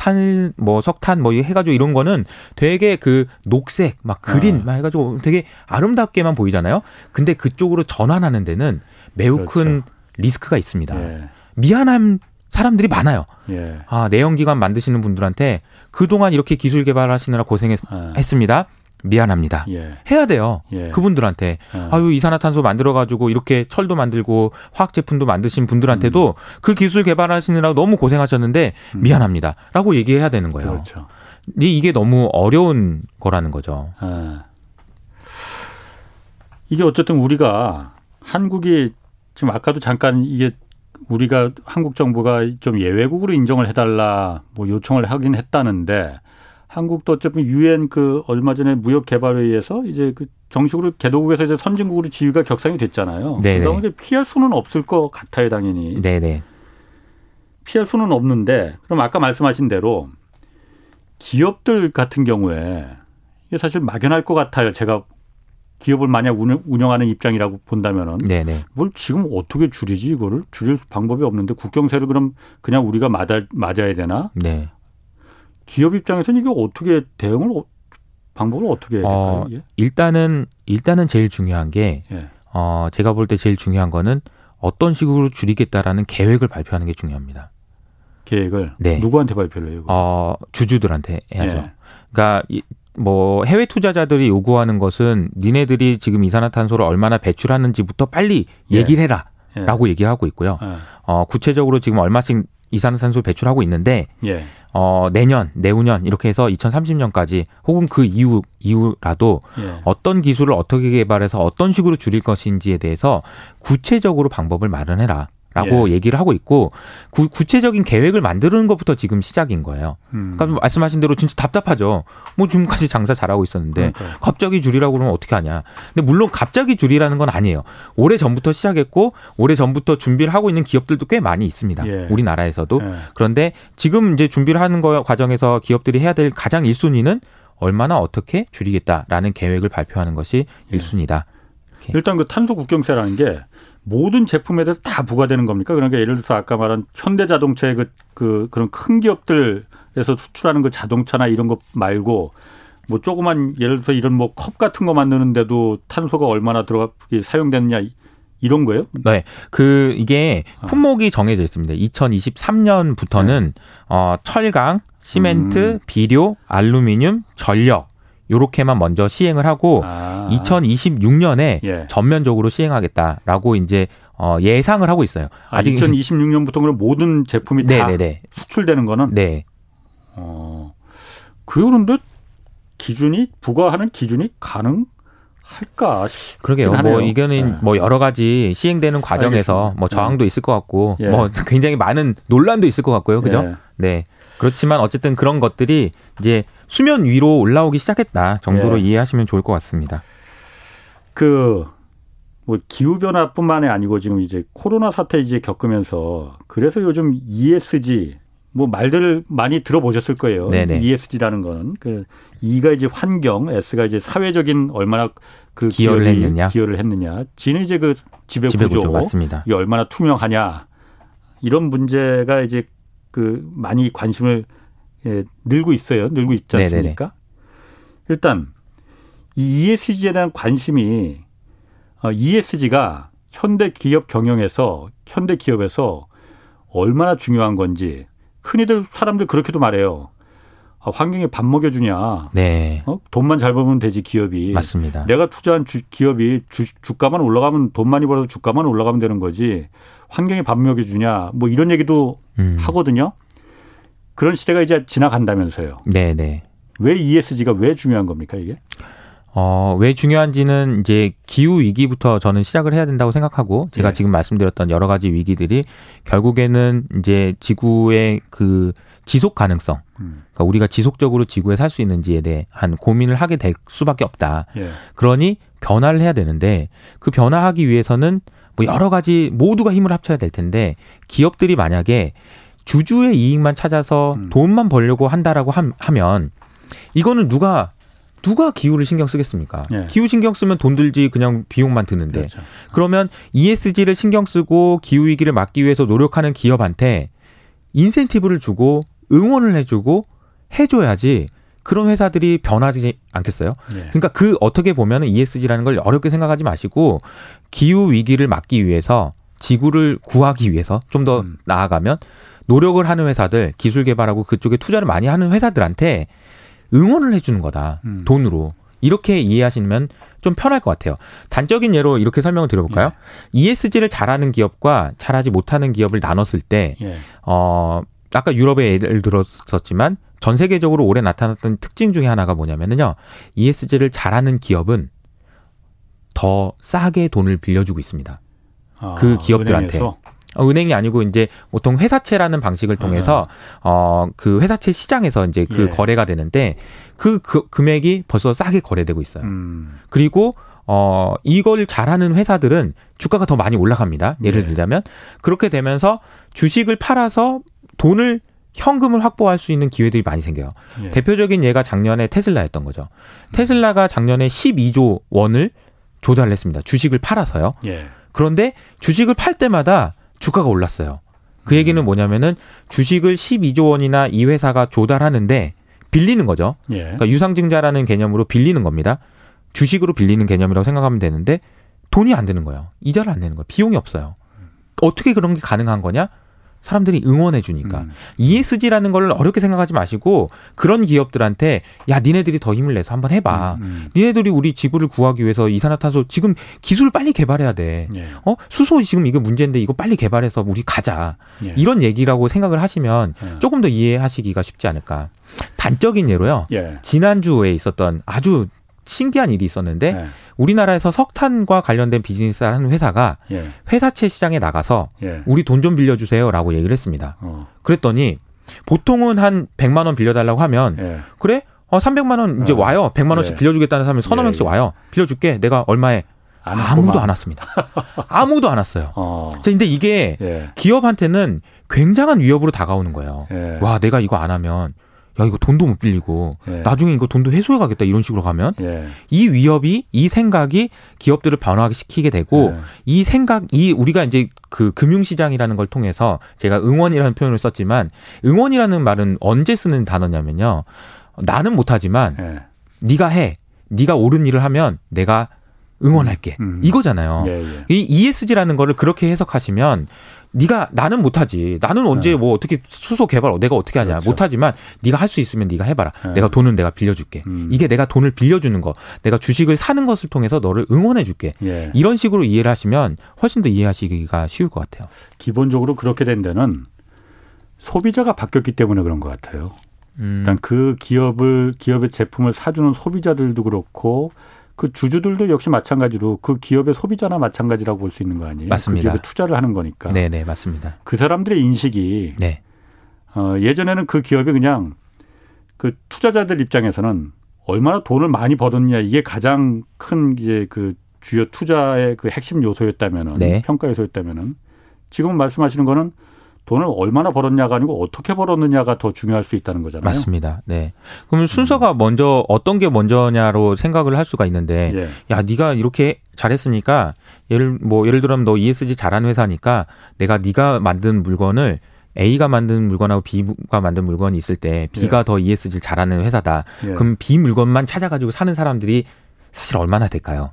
탄, 뭐, 석탄, 뭐, 해가지고 이런 거는 되게 그 녹색, 막 그린, 아. 막 해가지고 되게 아름답게만 보이잖아요. 근데 그쪽으로 전환하는 데는 매우 그렇죠. 큰 리스크가 있습니다. 예. 미안한 사람들이 많아요. 예. 아, 내연기관 만드시는 분들한테 그동안 이렇게 기술 개발하시느라 고생했습니다. 아. 미안합니다. 예. 해야 돼요. 예. 그분들한테 어. 아유 이산화탄소 만들어 가지고 이렇게 철도 만들고 화학 제품도 만드신 분들한테도 음. 그 기술 개발하시느라 너무 고생하셨는데 음. 미안합니다라고 얘기해야 되는 거예요. 그렇죠. 이게 너무 어려운 거라는 거죠. 아. 이게 어쨌든 우리가 한국이 지금 아까도 잠깐 이게 우리가 한국 정부가 좀 예외국으로 인정을 해달라 뭐 요청을 하긴 했다는데 한국도 어차피 유엔 그 얼마 전에 무역 개발회의에서 이제 그 정식으로 개도국에서 이제 선진국으로 지위가 격상이 됐잖아요. 네네. 그다음에 피할 수는 없을 것 같아요, 당연히. 네네. 피할 수는 없는데 그럼 아까 말씀하신 대로 기업들 같은 경우에 이게 사실 막연할 것 같아요. 제가 기업을 만약 운영하는 입장이라고 본다면은 네네. 뭘 지금 어떻게 줄이지 이거를 줄일 방법이 없는데 국경세를 그럼 그냥 우리가 맞아 맞아야 되나? 네. 기업 입장에서는 이게 어떻게 대응을 방법을 어떻게 해야 될까요? 어, 일단은 일단은 제일 중요한 게 예. 어, 제가 볼 때 제일 중요한 거는 어떤 식으로 줄이겠다라는 계획을 발표하는 게 중요합니다. 계획을 네. 누구한테 발표를 해요? 어, 주주들한테 해야죠. 예. 그러니까 뭐 해외 투자자들이 요구하는 것은 니네들이 지금 이산화탄소를 얼마나 배출하는지부터 빨리 예. 얘기를 해라라고 예. 얘기를 하고 있고요. 예. 어, 구체적으로 지금 얼마씩 이산화탄소 배출하고 있는데 예. 어, 내년, 내후년 이렇게 해서 2030년까지 혹은 그 이후 이후라도 예. 어떤 기술을 어떻게 개발해서 어떤 식으로 줄일 것인지에 대해서 구체적으로 방법을 마련해라. 라고 예. 얘기를 하고 있고 구, 체적인 계획을 만드는 것부터 지금 시작인 거예요. 음. 그러니까 말씀하신 대로 진짜 답답하죠. 뭐 지금까지 장사 잘하고 있었는데 그러니까요. 갑자기 줄이라고 그러면 어떻게 하냐. 근데 물론 갑자기 줄이라는 건 아니에요. 오래 전부터 시작했고 오래 전부터 준비를 하고 있는 기업들도 꽤 많이 있습니다. 예. 우리나라에서도. 예. 그런데 지금 이제 준비를 하는 거 과정에서 기업들이 해야 될 가장 1순위는 얼마나 어떻게 줄이겠다라는 계획을 발표하는 것이 예. 1순위다. 일단 그 탄소 국경세라는 게 모든 제품에 대해서 다 부과되는 겁니까? 그러니까 예를 들어서 아까 말한 현대자동차의 그, 그 그런 큰 기업들에서 수출하는 그 자동차나 이런 것 말고 뭐 조그만 예를 들어서 이런 뭐 컵 같은 거 만드는데도 탄소가 얼마나 들어가 사용되느냐 이런 거예요? 네. 그 이게 아. 품목이 정해져 있습니다. 2023년부터는 네. 어 철강, 시멘트, 음. 비료, 알루미늄, 전력 요렇게만 먼저 시행을 하고 아. 2026년에 예. 전면적으로 시행하겠다라고 이제 어, 예상을 하고 있어요. 아, 아직 2026년부터 그럼 모든 제품이 다 네네네. 수출되는 거는 네. 어. 그런데 기준이 부과하는 기준이 가능 할까? 그러게요. 뭐 이거는 네. 뭐 여러 가지 시행되는 과정에서 알겠습니다. 뭐 저항도 네. 있을 것 같고 예. 뭐 [laughs] 굉장히 많은 논란도 있을 것 같고요. 그죠? 예. 네. 그렇지만 어쨌든 그런 것들이 이제 수면 위로 올라오기 시작했다 정도로 네. 이해하시면 좋을 것 같습니다. 그, 뭐, 기후 변화뿐만이 아니고 지금 이제 코로나 사태 이제 겪으면서 그래서 요즘 ESG 뭐 말들을 많이 들어보셨을 거예요. 네네. ESG라는 거는 그 E가 이제 환경, S가 이제 사회적인 얼마나 그 기여를 했느냐, 기여를 했느냐, G는 이제 그 지배, 지배 구조, 구조 맞습니다. 이 얼마나 투명하냐 이런 문제가 이제 그 많이 관심을 예, 늘고 있어요. 늘고 있지 않습니까? 네네네. 일단 이 ESG에 대한 관심이 어, ESG가 현대 기업 경영에서 현대 기업에서 얼마나 중요한 건지 흔히들 사람들 그렇게도 말해요. 아, 환경에 밥 먹여주냐. 네. 어? 돈만 잘 벌면 되지 기업이. 맞습니다. 내가 투자한 주, 기업이 주, 주가만 올라가면 돈 많이 벌어서 주가만 올라가면 되는 거지. 환경에 밥 먹여주냐. 뭐 이런 얘기도 음. 하거든요. 그런 시대가 이제 지나간다면서요. 네네. 네. 왜 ESG가 왜 중요한 겁니까 이게? 어, 왜 중요한지는 이제 기후 위기부터 저는 시작을 해야 된다고 생각하고 제가 네. 지금 말씀드렸던 여러 가지 위기들이 결국에는 이제 지구의 그 지속 가능성, 음. 그러니까 우리가 지속적으로 지구에 살 수 있는지에 대한 고민을 하게 될 수밖에 없다. 예. 그러니 변화를 해야 되는데 그 변화하기 위해서는 뭐 여러 가지 모두가 힘을 합쳐야 될 텐데 기업들이 만약에 주주의 이익만 찾아서 음. 돈만 벌려고 한다라고 하면 이거는 누가 누가 기후를 신경 쓰겠습니까? 예. 기후 신경 쓰면 돈 들지 그냥 비용만 드는데 그렇죠. 그러면 ESG를 신경 쓰고 기후 위기를 막기 위해서 노력하는 기업한테 인센티브를 주고 응원을 해주고 해줘야지 그런 회사들이 변하지 않겠어요? 예. 그러니까 그 어떻게 보면은 ESG라는 걸 어렵게 생각하지 마시고 기후 위기를 막기 위해서 지구를 구하기 위해서 좀더 음. 나아가면 노력을 하는 회사들, 기술 개발하고 그쪽에 투자를 많이 하는 회사들한테 응원을 해주는 거다. 음. 돈으로. 이렇게 이해하시면 좀 편할 것 같아요. 단적인 예로 이렇게 설명을 드려볼까요? 예. ESG를 잘하는 기업과 잘하지 못하는 기업을 나눴을 때, 예. 어, 아까 유럽의 예를 들었었지만 전 세계적으로 올해 나타났던 특징 중에 하나가 뭐냐면요. ESG를 잘하는 기업은 더 싸게 돈을 빌려주고 있습니다. 아, 그 기업들한테. 은행에서? 어, 은행이 아니고 이제 보통 회사채라는 방식을 통해서 어 그 회사채 시장에서 이제 그 예. 거래가 되는데 그, 그 금액이 벌써 싸게 거래되고 있어요. 음. 그리고 어 이걸 잘하는 회사들은 주가가 더 많이 올라갑니다. 예를 예. 들자면 그렇게 되면서 주식을 팔아서 돈을 현금을 확보할 수 있는 기회들이 많이 생겨요. 예. 대표적인 예가 작년에 테슬라였던 거죠. 테슬라가 작년에 12조 원을 조달을 했습니다. 주식을 팔아서요. 예. 그런데 주식을 팔 때마다 주가가 올랐어요. 그 얘기는 뭐냐면은 주식을 12조 원이나 이 회사가 조달하는데 빌리는 거죠. 예. 그러니까 유상증자라는 개념으로 빌리는 겁니다. 주식으로 빌리는 개념이라고 생각하면 되는데 돈이 안 되는 거예요. 이자를 안 내는 거예요. 비용이 없어요. 어떻게 그런 게 가능한 거냐? 사람들이 응원해 주니까 음. ESG라는 걸 어렵게 생각하지 마시고 그런 기업들한테 야 니네들이 더 힘을 내서 한번 해봐. 음, 음. 니네들이 우리 지구를 구하기 위해서 이산화탄소 지금 기술 빨리 개발해야 돼. 예. 어 수소 지금 이거 문제인데 이거 빨리 개발해서 우리 가자. 예. 이런 얘기라고 생각을 하시면 예. 조금 더 이해하시기가 쉽지 않을까. 단적인 예로요. 예. 지난주에 있었던 아주 신기한 일이 있었는데 네. 우리나라에서 석탄과 관련된 비즈니스를 하는 회사가 예. 회사채 시장에 나가서 예. 우리 돈 좀 빌려주세요라고 얘기를 했습니다. 어. 그랬더니 보통은 한 100만 원 빌려달라고 하면 예. 그래? 어 300만 원 이제 어. 와요. 100만 원씩 예. 빌려주겠다는 사람이 서너 예, 명씩 예. 와요. 빌려줄게. 내가 얼마에 안 아무도 안 왔습니다. [laughs] 아무도 안 왔어요. 어. 근데 이게 기업한테는 굉장한 위협으로 다가오는 거예요. 와, 내가 이거 안 하면 야 이거 돈도 못 빌리고 예. 나중에 이거 돈도 회수해 가겠다 이런 식으로 가면 예. 이 위협이 이 생각이 기업들을 변화하게 시키게 되고 예. 이 생각 이 우리가 이제 그 금융시장이라는 걸 통해서 제가 응원이라는 표현을 썼지만 응원이라는 말은 언제 쓰는 단어냐면요 나는 못하지만 예. 네가 해 네가 옳은 일을 하면 내가 응원할게 음. 이거잖아요 예, 예. 이 ESG라는 거를 그렇게 해석하시면 네가 나는 못하지. 나는 언제 네. 뭐 어떻게 수소 개발 내가 어떻게 하냐 그렇죠. 못하지만 네가 할 수 있으면 네가 해봐라. 네. 내가 돈은 내가 빌려줄게. 음. 이게 내가 돈을 빌려주는 거, 내가 주식을 사는 것을 통해서 너를 응원해줄게. 예. 이런 식으로 이해를 하시면 훨씬 더 이해하시기가 쉬울 것 같아요. 기본적으로 그렇게 된 데는 소비자가 바뀌었기 때문에 그런 것 같아요. 음. 일단 그 기업을 기업의 제품을 사주는 소비자들도 그렇고 그 주주들도 역시 마찬가지로 그 기업의 소비자나 마찬가지라고 볼 수 있는 거 아니에요? 맞습니다. 그 기업에 투자를 하는 거니까. 네, 네, 맞습니다. 그 사람들의 인식이 네. 어, 예전에는 그 기업이 그냥 그 투자자들 입장에서는 얼마나 돈을 많이 벌었냐 이게 가장 큰 이제 그 주요 투자의 그 핵심 요소였다면은 네. 평가 요소였다면은 지금 말씀하시는 거는 돈을 얼마나 벌었냐가 아니고 어떻게 벌었느냐가 더 중요할 수 있다는 거잖아요. 맞습니다. 네. 그러면 순서가 먼저 어떤 게 먼저냐로 생각을 할 수가 있는데 예. 야, 네가 이렇게 잘했으니까 예를 뭐 예를 들면 너 ESG 잘하는 회사니까 내가 네가 만든 물건을 A가 만든 물건하고 B가 만든 물건이 있을 때 B가 예. 더 ESG 잘하는 회사다. 예. 그럼 B 물건만 찾아가지고 사는 사람들이 사실 얼마나 될까요?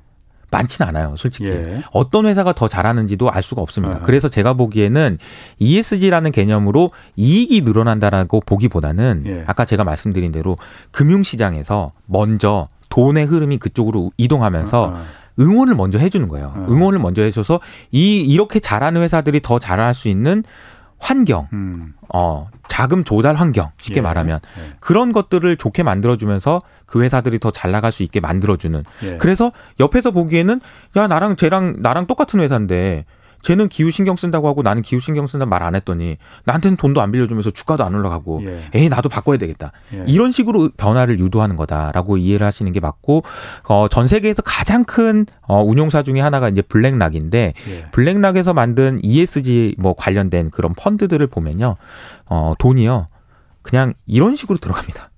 많지는 않아요, 솔직히. 예. 어떤 회사가 더 잘하는지도 알 수가 없습니다. 아. 그래서 제가 보기에는 ESG라는 개념으로 이익이 늘어난다라고 보기보다는 예. 아까 제가 말씀드린 대로 금융시장에서 먼저 돈의 흐름이 그쪽으로 이동하면서 아. 아. 응원을 먼저 해주는 거예요. 아. 응원을 먼저 해줘서 이 이렇게 잘하는 회사들이 더 잘할 수 있는 환경, 음. 어, 자금 조달 환경, 쉽게 예. 말하면 예. 그런 것들을 좋게 만들어주면서 그 회사들이 더 잘 나갈 수 있게 만들어주는. 예. 그래서 옆에서 보기에는 야 나랑 쟤랑 나랑 똑같은 회사인데 쟤는 기후 신경 쓴다고 하고 나는 기후 신경 쓴다 말 안 했더니 나한테는 돈도 안 빌려주면서 주가도 안 올라가고 예. 에이 나도 바꿔야 되겠다 예. 이런 식으로 변화를 유도하는 거다라고 이해를 하시는 게 맞고 어, 전 세계에서 가장 큰 어, 운용사 중에 하나가 이제 블랙락인데 예. 블랙락에서 만든 ESG 뭐 관련된 그런 펀드들을 보면요 어, 돈이요 그냥 이런 식으로 들어갑니다.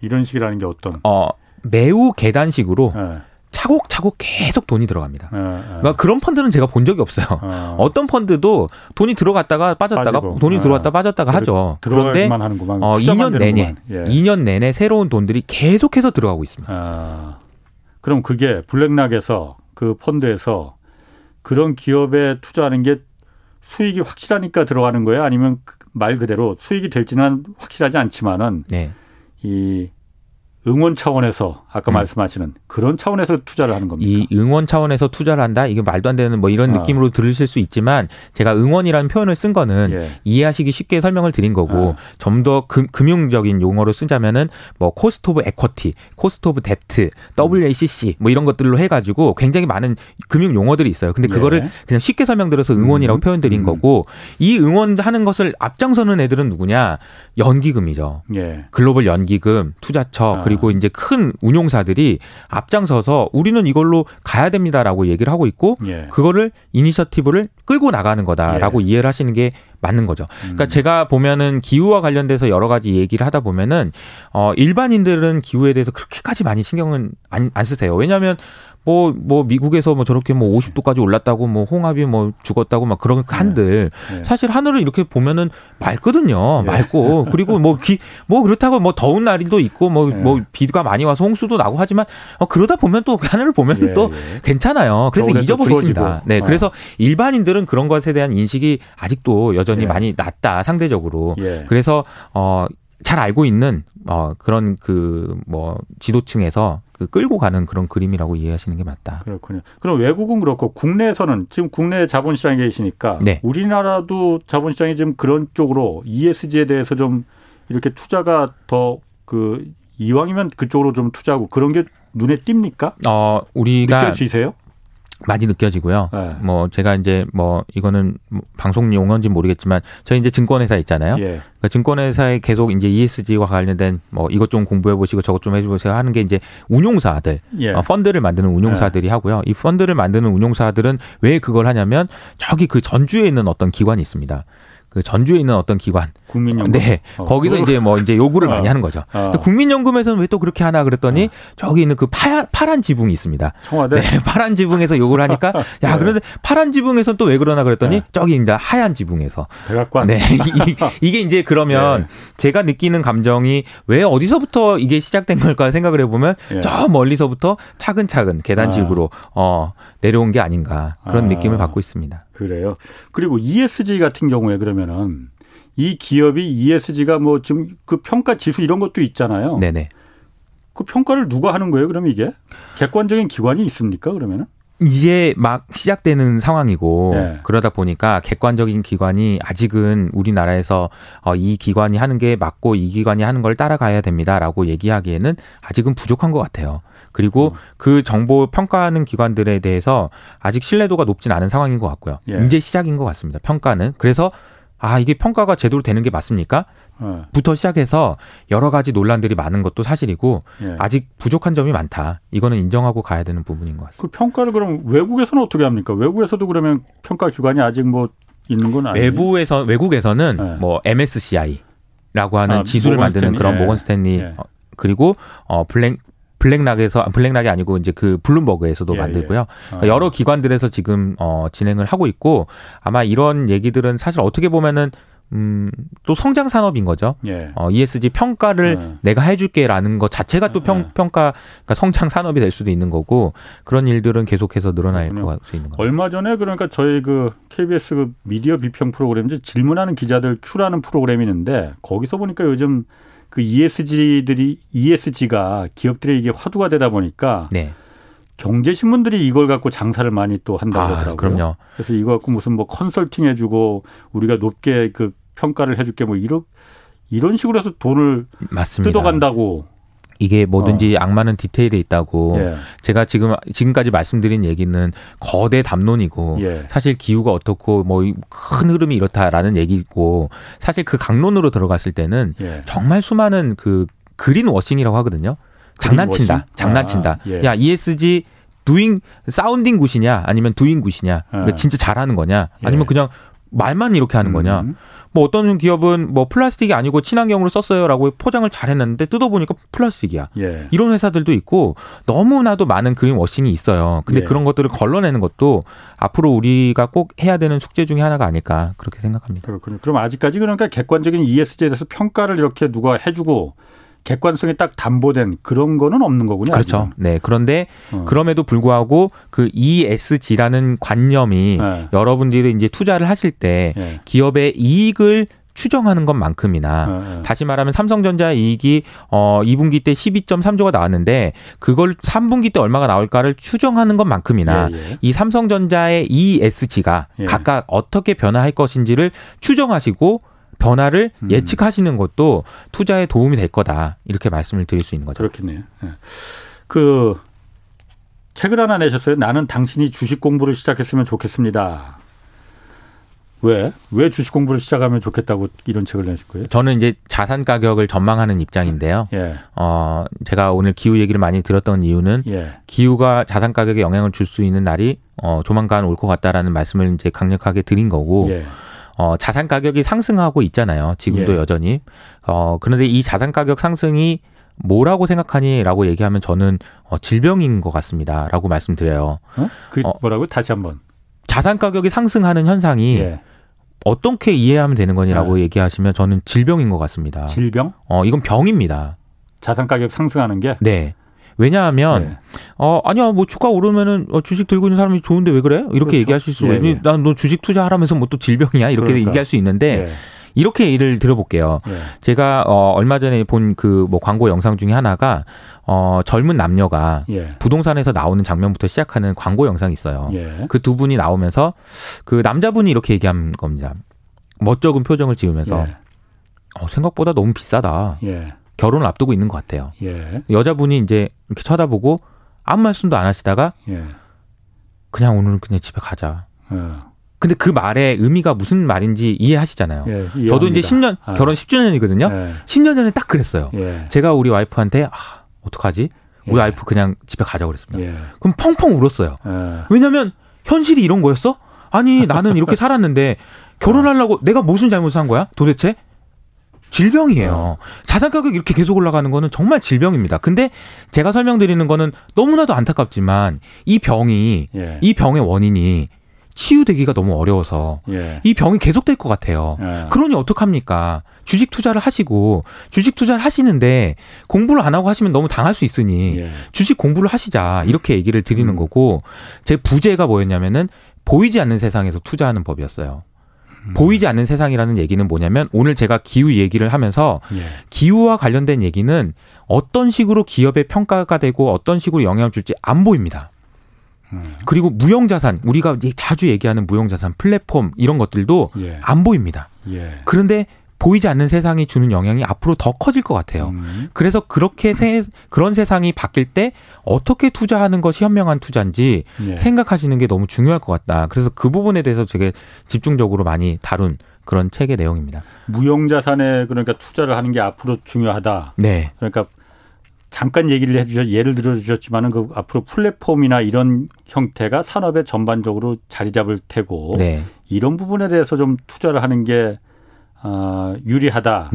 이런 식이라는 게 어떤? 어 매우 계단식으로. 예. 차곡차곡 계속 돈이 들어갑니다. 네, 네. 그러니까 그런 펀드는 제가 본 적이 없어요. 어. [laughs] 떤 펀드도 돈이 들어갔다가 빠졌다가 빠지고. 돈이 네. 들어왔다 빠졌다가 하죠. 그런데 어, 2년 내내 예. 2년 내내 새로운 돈들이 계속해서 들어가고 있습니다. 아. 그럼 그게 블랙락에서 그 펀드에서 그런 기업에 투자하는 게 수익이 확실하니까 들어가는 거예요? 아니면 말 그대로 수익이 될지는 확실하지 않지만은 네. 이 응원 차원에서 아까 음. 말씀하시는 그런 차원에서 투자를 하는 겁니다. 이 응원 차원에서 투자를 한다? 이게 말도 안 되는 뭐 이런 아. 느낌으로 들으실 수 있지만 제가 응원이라는 표현을 쓴 거는 예. 이해하시기 쉽게 설명을 드린 거고 아. 좀더 금융적인 용어로 쓰자면은 뭐 cost of equity, cost of debt, WACC 뭐 이런 것들로 해 가지고 굉장히 많은 금융 용어들이 있어요. 근데 그거를 예. 그냥 쉽게 설명드려서 응원이라고 음. 표현 드린 음. 거고 이 응원하는 것을 앞장서는 애들은 누구냐? 연기금이죠. 예. 글로벌 연기금, 투자처 아. 그리고 이제 큰 운용사들이 앞 장서서 우리는 이걸로 가야 됩니다라고 얘기를 하고 있고 예. 그거를 이니셔티브를 끌고 나가는 거다라고 예. 이해를 하시는 게 맞는 거죠. 그러니까 음. 제가 보면은 기후와 관련돼서 여러 가지 얘기를 하다 보면은 어 일반인들은 기후에 대해서 그렇게까지 많이 신경은 안, 안 쓰세요. 왜냐하면 뭐, 뭐, 미국에서 뭐 저렇게 뭐 50도까지 올랐다고 뭐 홍합이 뭐 죽었다고 막 그런 네. 한들 네. 사실 하늘을 이렇게 보면은 맑거든요. 네. 맑고. 그리고 뭐 기, 뭐 그렇다고 뭐 더운 날도 있고 뭐, 네. 뭐 비가 많이 와서 홍수도 나고 하지만 어, 그러다 보면 또 하늘을 보면 예, 또 예. 괜찮아요. 그래서 잊어버리십니다. 네. 어. 그래서 일반인들은 그런 것에 대한 인식이 아직도 여전히 예. 많이 낮다 상대적으로. 예. 그래서 어, 잘 알고 있는 어 그런 그 뭐 지도층에서 그 끌고 가는 그런 그림이라고 이해하시는 게 맞다. 그렇군요. 그럼 외국은 그렇고 국내에서는 지금 국내 자본시장에 계시니까 네. 우리나라도 자본시장이 지금 그런 쪽으로 ESG에 대해서 좀 이렇게 투자가 더 그 이왕이면 그쪽으로 좀 투자하고 그런 게 눈에 띕니까? 어 우리가 느껴지세요? 많이 느껴지고요. 네. 뭐 제가 이제 뭐 이거는 뭐 방송 용어인지 모르겠지만 저희 이제 증권회사 있잖아요. 예. 그러니까 증권회사에 계속 이제 ESG와 관련된 뭐 이것 좀 공부해 보시고 저것 좀 해보세요 하는 게 이제 운용사들, 예. 어, 펀드를 만드는 운용사들이 예. 하고요. 이 펀드를 만드는 운용사들은 왜 그걸 하냐면 저기 그 전주에 있는 어떤 기관이 있습니다. 그 전주에 있는 어떤 기관 국민연금 네 어, 거기서 이제 뭐 이제 요구를 어. 많이 하는 거죠. 어. 국민연금에서는 왜 또 그렇게 하나 그랬더니 어. 저기 있는 그 파란 파란 지붕이 있습니다. 청와대 네, [laughs] 파란 지붕에서 요구를 하니까 [laughs] 야 네. 그런데 파란 지붕에서는 또왜 그러나 그랬더니 네. 저기 이제 하얀 지붕에서 백악관 네 이, 게 이제 그러면 [laughs] 네. 제가 느끼는 감정이 왜 어디서부터 이게 시작된 걸까 생각을 해보면 네. 저 멀리서부터 차근차근 계단식으로 아. 어 내려온 게 아닌가 그런 아. 느낌을 받고 있습니다. 그래요. 그리고 ESG 같은 경우에 그러면은 이 기업이 ESG가 뭐 지금 그 평가 지수 이런 것도 있잖아요. 네네. 그 평가를 누가 하는 거예요? 그럼 이게 객관적인 기관이 있습니까? 그러면은? 이제 막 시작되는 상황이고 네. 그러다 보니까 객관적인 기관이 아직은 우리나라에서 어, 이 기관이 하는 게 맞고 이 기관이 하는 걸 따라가야 됩니다라고 얘기하기에는 아직은 부족한 것 같아요. 그리고 음. 그 정보 평가하는 기관들에 대해서 아직 신뢰도가 높진 않은 상황인 것 같고요. 예. 이제 시작인 것 같습니다. 평가는 그래서 아 이게 평가가 제대로 되는 게 맞습니까? 예. 부터 시작해서 여러 가지 논란들이 많은 것도 사실이고 예. 아직 부족한 점이 많다. 이거는 인정하고 가야 되는 부분인 것 같습니다. 그 평가를 그럼 외국에서는 어떻게 합니까? 외국에서도 그러면 평가 기관이 아직 뭐 있는 건 아니에요? 외부에서 외국에서는 예. 뭐 MSCI라고 하는 아, 지수를 만드는? 그런 예. 모건 스탠리 예. 어, 그리고 어 블랙 블랙락에서 블랙락이 아니고 이제 그 블룸버그에서도 예, 만들고요. 예. 그러니까 여러 기관들에서 지금 어 진행을 하고 있고 아마 이런 얘기들은 사실 어떻게 보면은 음, 또 성장 산업인 거죠. 예. 어, ESG 평가를 예. 내가 해줄게라는 것 자체가 또 평, 예. 평가, 그러니까 성장 산업이 될 수도 있는 거고 그런 일들은 계속해서 늘어날 수 있는 거죠. 얼마 전에 그러니까 저희 그 KBS 그 미디어 비평 프로그램 이제 질문하는 기자들 큐라는 프로그램이 있는데 거기서 보니까 요즘 그 ESG들이 ESG가 기업들의 이게 화두가 되다 보니까 네. 경제 신문들이 이걸 갖고 장사를 많이 또 한다고 아, 하더라고요. 그럼요. 그래서 이거 갖고 무슨 뭐 컨설팅 해주고 우리가 높게 그 평가를 해줄게 뭐 이런 이런 식으로 해서 돈을 맞습니다. 뜯어간다고 이게 뭐든지 어. 악마는 디테일에 있다고 예. 제가 지금 지금까지 말씀드린 얘기는 거대 담론이고 예. 사실 기후가 어떻고 뭐 큰 흐름이 이렇다라는 얘기고 사실 그 각론으로 들어갔을 때는 예. 정말 수많은 그 green washing이라고 하거든요. 장난친다. washing? 장난친다. 아, 예. 야, ESG doing sounding good이냐 아니면 doing good이냐. 그러니까 예. 진짜 잘하는 거냐 아니면 예. 그냥 말만 이렇게 하는 거냐. 음. 뭐 어떤 기업은 뭐 플라스틱이 아니고 친환경으로 썼어요라고 포장을 잘 했는데 뜯어보니까 플라스틱이야. 예. 이런 회사들도 있고 너무나도 많은 green washing이 있어요. 근데 예. 그런 것들을 걸러내는 것도 앞으로 우리가 꼭 해야 되는 숙제 중에 하나가 아닐까 그렇게 생각합니다. 그렇군요. 그럼 아직까지 그러니까 객관적인 ESG에 대해서 평가를 이렇게 누가 해주고 객관성이 딱 담보된 그런 거는 없는 거군요. 그렇죠. 아직은. 네. 그런데 어. 그럼에도 불구하고 그 ESG라는 관념이 네. 여러분들이 이제 투자를 하실 때 네. 기업의 이익을 추정하는 것만큼이나 네. 다시 말하면 삼성전자 이익이 어 2분기 때 12.3조가 나왔는데 그걸 3분기 때 얼마가 나올까를 추정하는 것만큼이나 예, 예. 이 삼성전자의 ESG가 예. 각각 어떻게 변화할 것인지를 추정하시고 변화를 음. 예측하시는 것도 투자에 도움이 될 거다 이렇게 말씀을 드릴 수 있는 거죠. 그렇겠네요. 네. 그 책을 하나 내셨어요. 나는 당신이 주식 공부를 시작했으면 좋겠습니다. 왜? 왜 주식 공부를 시작하면 좋겠다고 이런 책을 내실 거예요? 저는 이제 자산 가격을 전망하는 입장인데요. 예. 어, 제가 오늘 기후 얘기를 많이 들었던 이유는 예. 기후가 자산 가격에 영향을 줄 수 있는 날이 어, 조만간 올 것 같다라는 말씀을 이제 강력하게 드린 거고 예. 어, 자산 가격이 상승하고 있잖아요. 지금도 예. 여전히. 어, 그런데 이 자산 가격 상승이 뭐라고 생각하니 라고 얘기하면 저는 어, 질병인 것 같습니다 라고 말씀드려요. 어? 그 어, 뭐라고 다시 한 번 자산 가격이 상승하는 현상이 예. 어떻게 이해하면 되는 거니라고 네. 얘기하시면 저는 질병인 것 같습니다. 질병? 어, 이건 병입니다. 자산 가격 상승하는 게? 네. 왜냐하면 네. 어 아니야 뭐 주가 오르면은 어, 주식 들고 있는 사람이 좋은데 왜 그래? 이렇게 그렇죠. 얘기하실 수 있는. 예, 예. 난너 주식 투자하라면서 뭐 또 질병이야 이렇게 그러니까. 얘기할 수 있는데 예. 이렇게 예를 들어볼게요. 예. 제가 어 얼마 전에 본 그 뭐 광고 영상 중에 하나가 어 젊은 남녀가 예. 부동산에서 나오는 장면부터 시작하는 광고 영상이 있어요. 예. 그두 분이 나오면서 그 남자분이 이렇게 얘기한 겁니다. 멋쩍은 표정을 지으면서 예. 어, 생각보다 너무 비싸다. 예. 결혼을 앞두고 있는 것 같아요. 예. 여자분이 이제 이렇게 쳐다보고 아무 말씀도 안 하시다가 그냥 오늘은 그냥 집에 가자. 근데 그 말의 의미가 무슨 말인지 이해하시잖아요. 예, 저도 이제 10년 아. 결혼 10주년이거든요. 예. 10년 전에 딱 그랬어요. 예. 제가 우리 와이프한테 아, 어떡하지? 우리 예. 와이프 그냥 집에 가자고 그랬습니다. 예. 그럼 펑펑 울었어요. 예. 왜냐면 현실이 이런 거였어? 아니 나는 이렇게 [laughs] 살았는데 결혼하려고 내가 무슨 잘못을 한 거야? 도대체? 질병이에요. 어. 자산 가격이 이렇게 계속 올라가는 거는 정말 질병입니다. 근데 제가 설명드리는 거는 너무나도 안타깝지만 이 병이 예. 이 병의 원인이 치유되기가 너무 어려워서 예. 이 병이 계속될 것 같아요. 예. 그러니 어떡합니까? 주식 투자를 하시고 주식 투자를 하시는데 공부를 안 하고 하시면 너무 당할 수 있으니 예. 주식 공부를 하시자 이렇게 얘기를 드리는 음. 거고 제 부제가 뭐였냐면은 보이지 않는 세상에서 투자하는 법이었어요. 음. 보이지 않는 세상이라는 얘기는 뭐냐면 오늘 제가 기후 얘기를 하면서 예. 기후와 관련된 얘기는 어떤 식으로 기업의 평가가 되고 어떤 식으로 영향을 줄지 안 보입니다. 그리고 무형자산 우리가 자주 얘기하는 무형자산 플랫폼 이런 것들도 예. 안 보입니다. 예. 그런데 보이지 않는 세상이 주는 영향이 앞으로 더 커질 것 같아요. 음. 그래서 그렇게 세, 그런 세상이 바뀔 때 어떻게 투자하는 것이 현명한 투자인지 예. 생각하시는 게 너무 중요할 것 같다. 그래서 그 부분에 대해서 되게 집중적으로 많이 다룬 그런 책의 내용입니다. 무형자산에 그러니까 투자를 하는 게 앞으로 중요하다. 네. 그러니까 잠깐 얘기를 해주셨 예를 들어주셨지만은 그 앞으로 플랫폼이나 이런 형태가 산업에 전반적으로 자리 잡을 테고 네. 이런 부분에 대해서 좀 투자를 하는 게 어, 유리하다라는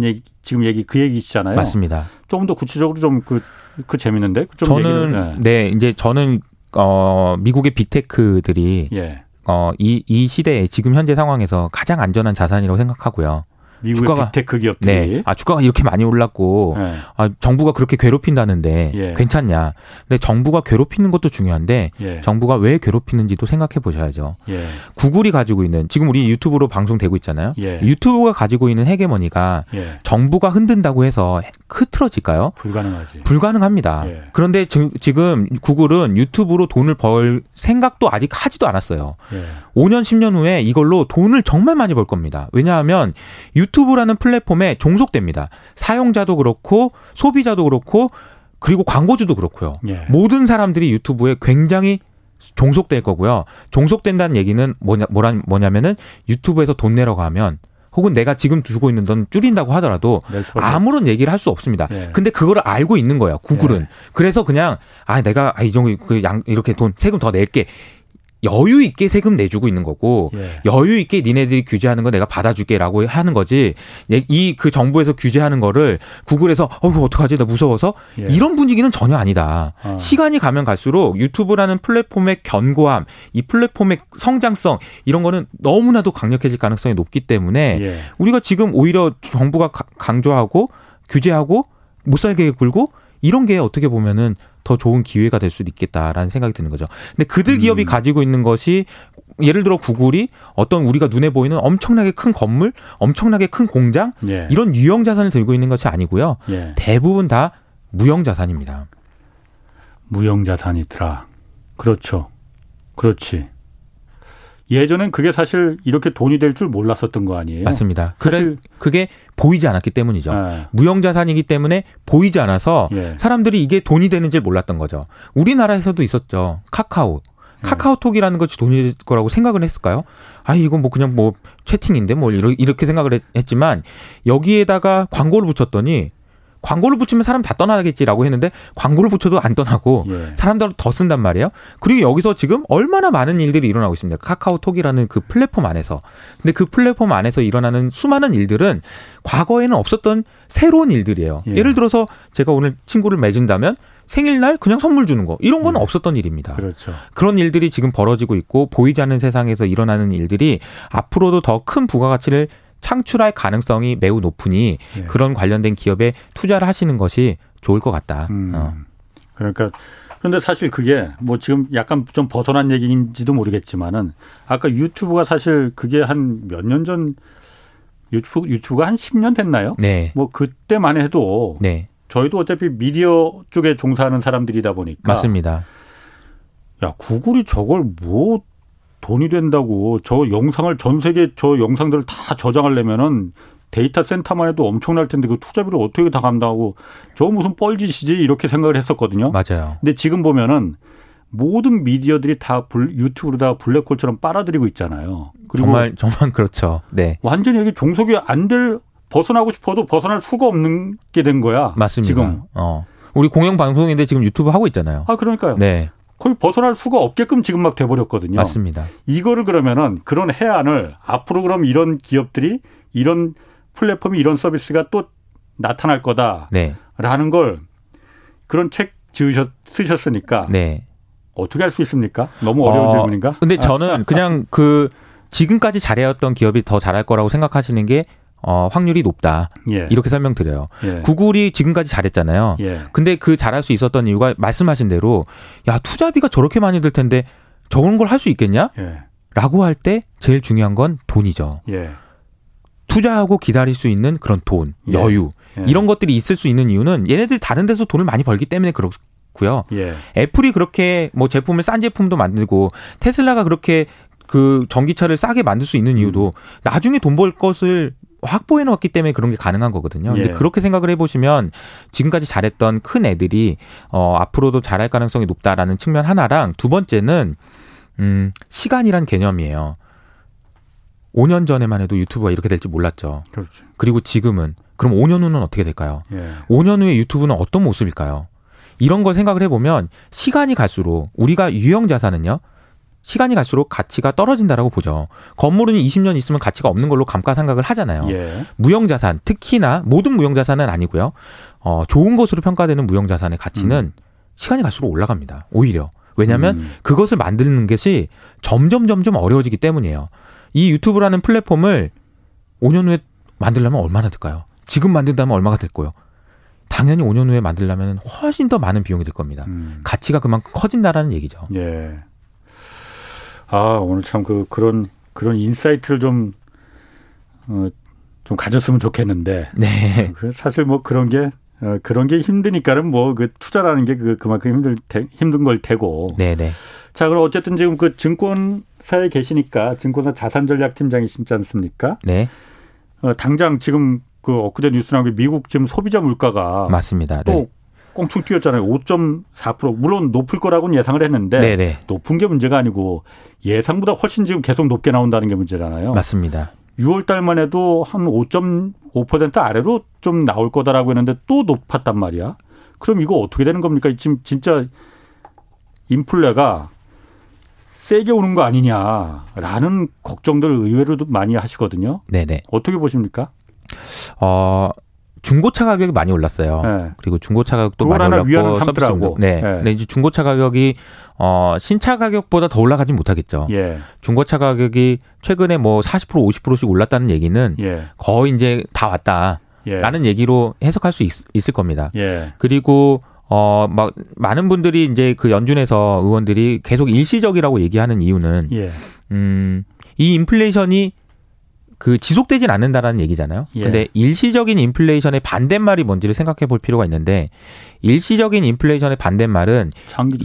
네. 얘기 지금 얘기 그 얘기시잖아요. 맞습니다. 조금 더 구체적으로 좀 그그 그 재밌는데 좀 저는 얘기를, 네. 네. 이제 저는 어 미국의 빅테크들이 예. 어이 이 시대에 지금 현재 상황에서 가장 안전한 자산이라고 생각하고요. 미국의 주가가, 빅테크 기업들이 네. 아 주가가 이렇게 많이 올랐고 네. 아 정부가 그렇게 괴롭힌다는데 예. 괜찮냐? 근데 정부가 괴롭히는 것도 중요한데 예. 정부가 왜 괴롭히는지도 생각해 보셔야죠. 예. 구글이 가지고 있는 지금 우리 유튜브로 방송되고 있잖아요. 예. 유튜브가 가지고 있는 헤게머니가 예. 정부가 흔든다고 해서 흐트러질까요? 불가능하지. 불가능합니다. 예. 그런데 지 금 구글은 유튜브로 돈을 벌 생각도 아직 하지도 않았어요. 5년 10년 후에 이걸로 돈을 정말 많이 벌 겁니다. 왜냐하면 유 튜브라는 플랫폼에 종속됩니다. 사용자도 그렇고 소비자도 그렇고 그리고 광고주도 그렇고요. 예. 모든 사람들이 유튜브에 굉장히 종속될 거고요. 종속된다는 얘기는 뭐냐 뭐라 뭐냐면은 유튜브에서 돈 내러 가면 혹은 내가 지금 주고 있는 돈 줄인다고 하더라도 아무런 얘기를 할 수 없습니다. 예. 근데 그거를 알고 있는 거예요. 구글은. 예. 그래서 그냥 아 내가 아, 이 정도 그 양 이렇게 돈 세금 더 낼게. 여유 있게 세금 내주고 있는 거고 예. 여유 있게 니네들이 규제하는 거 내가 받아줄게라고 하는 거지 이 그 정부에서 규제하는 거를 구글에서 어우 어떡하지 나 무서워서 예. 이런 분위기는 전혀 아니다 어. 시간이 가면 갈수록 유튜브라는 플랫폼의 견고함 이 플랫폼의 성장성 이런 거는 너무나도 강력해질 가능성이 높기 때문에 예. 우리가 지금 오히려 정부가 강조하고 규제하고 못 살게 굴고 이런 게 어떻게 보면은 더 좋은 기회가 될 수도 있겠다라는 생각이 드는 거죠. 근데 그들 음. 기업이 음. 가지고 있는 것이 예를 들어 구글이 어떤 우리가 눈에 보이는 엄청나게 큰 건물, 엄청나게 큰 공장 예. 이런 유형 자산을 들고 있는 것이 아니고요. 예. 대부분 다 무형 자산입니다. 무형 자산이더라. 그렇죠. 그렇지. 예전엔 그게 사실 이렇게 돈이 될 줄 몰랐었던 거 아니에요? 맞습니다. 그래 그게 보이지 않았기 때문이죠. 네. 무형자산이기 때문에 보이지 않아서 예. 사람들이 이게 돈이 되는지 몰랐던 거죠. 우리나라에서도 있었죠. 카카오. 네. 카카오톡이라는 것이 될 거라고 생각을 했을까요? 아, 이건 뭐 그냥 뭐 채팅인데 뭐 이렇게 생각을 했지만 여기에다가 광고를 붙였더니 광고를 붙이면 사람 다 떠나겠지라고 했는데 광고를 붙여도 안 떠나고 예. 사람들 더 쓴단 말이에요. 그리고 여기서 지금 얼마나 많은 일들이 일어나고 있습니다. 카카오톡이라는 그 플랫폼 안에서. 근데 그 플랫폼 안에서 일어나는 수많은 일들은 과거에는 없었던 새로운 일들이에요. 예. 를 들어서 제가 오늘 친구를 맺은다면 생일날 그냥 선물 주는 거 이런 건 음. 없었던 일입니다. 그렇죠. 그런 일들이 지금 벌어지고 있고 보이지 않는 세상에서 일어나는 일들이 앞으로도 더 큰 부가가치를 창출할 가능성이 매우 높으니 예. 그런 관련된 기업에 투자를 하시는 것이 좋을 것 같다. 음. 어. 그러니까 그런데 사실 그게 뭐 지금 약간 좀 벗어난 얘기인지도 모르겠지만은 아까 유튜브가 사실 그게 한 몇 년 전 유튜브 유튜브가 한 10년 됐나요? 네. 뭐 그때만 해도 네. 저희도 어차피 미디어 쪽에 종사하는 사람들이다 보니까 맞습니다. 야 구글이 저걸 뭐 돈이 된다고 저 영상을 전 세계 저 영상들을 다 저장하려면은 데이터 센터만 해도 엄청날 텐데 그 투자비를 어떻게 다 감당하고 저 무슨 뻘짓이지 이렇게 생각을 했었거든요. 맞아요. 근데 지금 보면은 모든 미디어들이 다 불, 유튜브로 다 블랙홀처럼 빨아들이고 있잖아요. 그리고 정말 정말 그렇죠. 네. 완전히 여기 종속이 안 될 벗어나고 싶어도 벗어날 수가 없는 게 된 거야. 맞습니다. 지금. 어. 우리 공영 방송인데 지금 유튜브 하고 있잖아요. 아 그러니까요. 네. 거의 벗어날 수가 없게끔 지금 막 돼버렸거든요. 맞습니다. 이거를 그러면은 그런 해안을 앞으로 그럼 이런 기업들이 이런 플랫폼이 이런 서비스가 또 나타날 거다라는 네. 걸 그런 책 지으셨 쓰셨으니까 네. 어떻게 할 수 있습니까? 너무 어려운 어, 질문인가? 근데 저는 그냥 그 지금까지 잘해왔던 기업이 더 잘할 거라고 생각하시는 게 어, 확률이 높다. 예. 이렇게 설명드려요. 예. 구글이 지금까지 잘했잖아요. 예. 근데 그 잘할 수 있었던 이유가 말씀하신 대로 야, 투자비가 저렇게 많이 들 텐데 저런 걸 할 수 있겠냐? 예. 라고 할 때 제일 중요한 건 돈이죠. 예. 투자하고 기다릴 수 있는 그런 돈, 예. 여유. 이런 것들이 있을 수 있는 이유는 얘네들이 다른 데서 돈을 많이 벌기 때문에 그렇 고요. 애플이 그렇게 뭐 제품을 싼 제품도 만들고 테슬라가 그렇게 그 전기차를 싸게 만들 수 있는 이유도 음. 나중에 돈 벌 것을 확보해 놓았기 때문에 그런 게 가능한 거거든요. 근데 예. 그렇게 생각을 해보시면 지금까지 잘했던 큰 애들이 어, 앞으로도 잘할 가능성이 높다라는 측면 하나랑 두 번째는 음, 시간이란 개념이에요. 5년 전에만 해도 유튜브가 이렇게 될지 몰랐죠. 그렇죠. 그리고 지금은 그럼 5년 후는 어떻게 될까요? 예. 5년 후에 유튜브는 어떤 모습일까요? 이런 걸 생각을 해보면 시간이 갈수록 우리가 유형 자산은요. 시간이 갈수록 가치가 떨어진다라고 보죠. 건물은 20년 있으면 가치가 없는 걸로 감가상각을 하잖아요. 예. 무형자산, 특히나 모든 무형자산은 아니고요. 어, 좋은 것으로 평가되는 무형자산의 가치는 음. 시간이 갈수록 올라갑니다. 오히려. 왜냐하면 음. 그것을 만드는 것이 점점 점점 어려워지기 때문이에요. 이 유튜브라는 플랫폼을 5년 후에 만들려면 얼마나 들까요? 지금 만든다면 얼마가 될 거요? 당연히 5년 후에 만들려면 훨씬 더 많은 비용이 들 겁니다. 음. 가치가 그만큼 커진다라는 얘기죠. 예. 아 오늘 참 그 그런 그런 insight를 좀 어, 좀 가졌으면 좋겠는데. 네. 그 사실 뭐 그런 게 어, 그런 게 힘드니까는 뭐 그 투자라는 게 그 그만큼 힘들 테, 힘든 걸 테고. 네, 네. 자, 그럼 어쨌든 지금 그 증권사에 계시니까 증권사 자산전략팀장이시지 않습니까? 네. 어, 당장 지금 그 엊그제 뉴스 나온 게 미국 지금 소비자 물가가 맞습니다. 또 네. 꽁충 뛰었잖아요. 5.4% 물론 높을 거라고는 예상을 했는데 네네. 높은 게 문제가 아니고 예상보다 훨씬 지금 계속 높게 나온다는 게 문제잖아요. 맞습니다. 6월 달만 해도 한 5.5% 아래로 좀 나올 거다라고 했는데 또 높았단 말이야. 그럼 이거 어떻게 되는 겁니까? 지금 진짜 인플레가 세게 오는 거 아니냐라는 걱정들 의외로 많이 하시거든요. 네네. 어떻게 보십니까? 어, 중고차 가격이 많이 올랐어요. 네. 그리고 중고차 가격도 많이 올랐고 서비스도 네. 네. 근데 이제 중고차 가격이 어 신차 가격보다 더 올라가진 못하겠죠. 예. 중고차 가격이 최근에 뭐 40% 50%씩 올랐다는 얘기는 예. 거의 이제 다 왔다. 예. 라는 얘기로 해석할 수 있, 을 겁니다. 예. 그리고 어, 막, 많은 분들이 이제 그 연준에서 위원들이 계속 일시적이라고 얘기하는 이유는, 예. 음, 이 인플레이션이 그 지속되진 않는다라는 얘기잖아요. 예. 근데 일시적인 인플레이션의 반대말이 뭔지를 생각해 볼 필요가 있는데 일시적인 인플레이션의 반대말은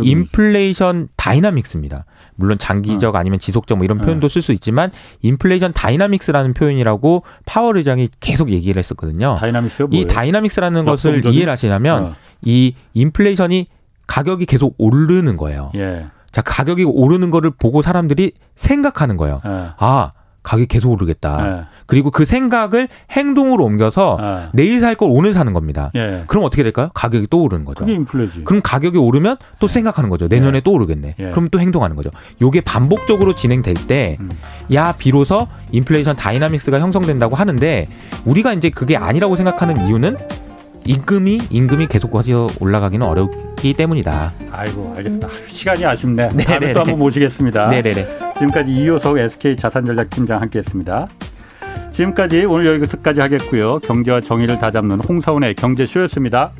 인플레이션 dynamics입니다. 물론 장기적 어. 아니면 지속적 뭐 이런 예. 표현도 쓸수 있지만 인플레이션 dynamics라는 표현이라고 파월 의장이 계속 얘기를 했었거든요. dynamics 이 dynamics라는 것을 이해를 하시려면 어. 이 인플레이션이 가격이 계속 오르는 거예요. 예. 자, 가격이 오르는 거를 보고 사람들이 생각하는 거예요. 예. 아, 가격이 계속 오르겠다. 네. 그리고 그 생각을 행동으로 옮겨서 네. 내일 살 걸 오늘 사는 겁니다. 네. 그럼 어떻게 될까요? 가격이 또 오르는 거죠. 그게 인플레지. 그럼 가격이 오르면 또 네. 생각하는 거죠. 내년에 네. 또 오르겠네. 예. 그럼 또 행동하는 거죠. 요게 반복적으로 진행될 때, 음. 야, 비로소 인플레이션 dynamics가 형성된다고 하는데, 우리가 이제 그게 아니라고 생각하는 이유는 임금이 임금이 계속 올라가기는 어렵기 때문이다. 아이고 알겠습니다. 시간이 아쉽네. 네네네. 다음에 또 한번 모시겠습니다. 네네네. 지금까지 이효석 SK 자산전략팀장 함께했습니다. 지금까지 오늘 여기까지 하겠고요. 경제와 정의를 다잡는 홍사훈의 경제쇼였습니다.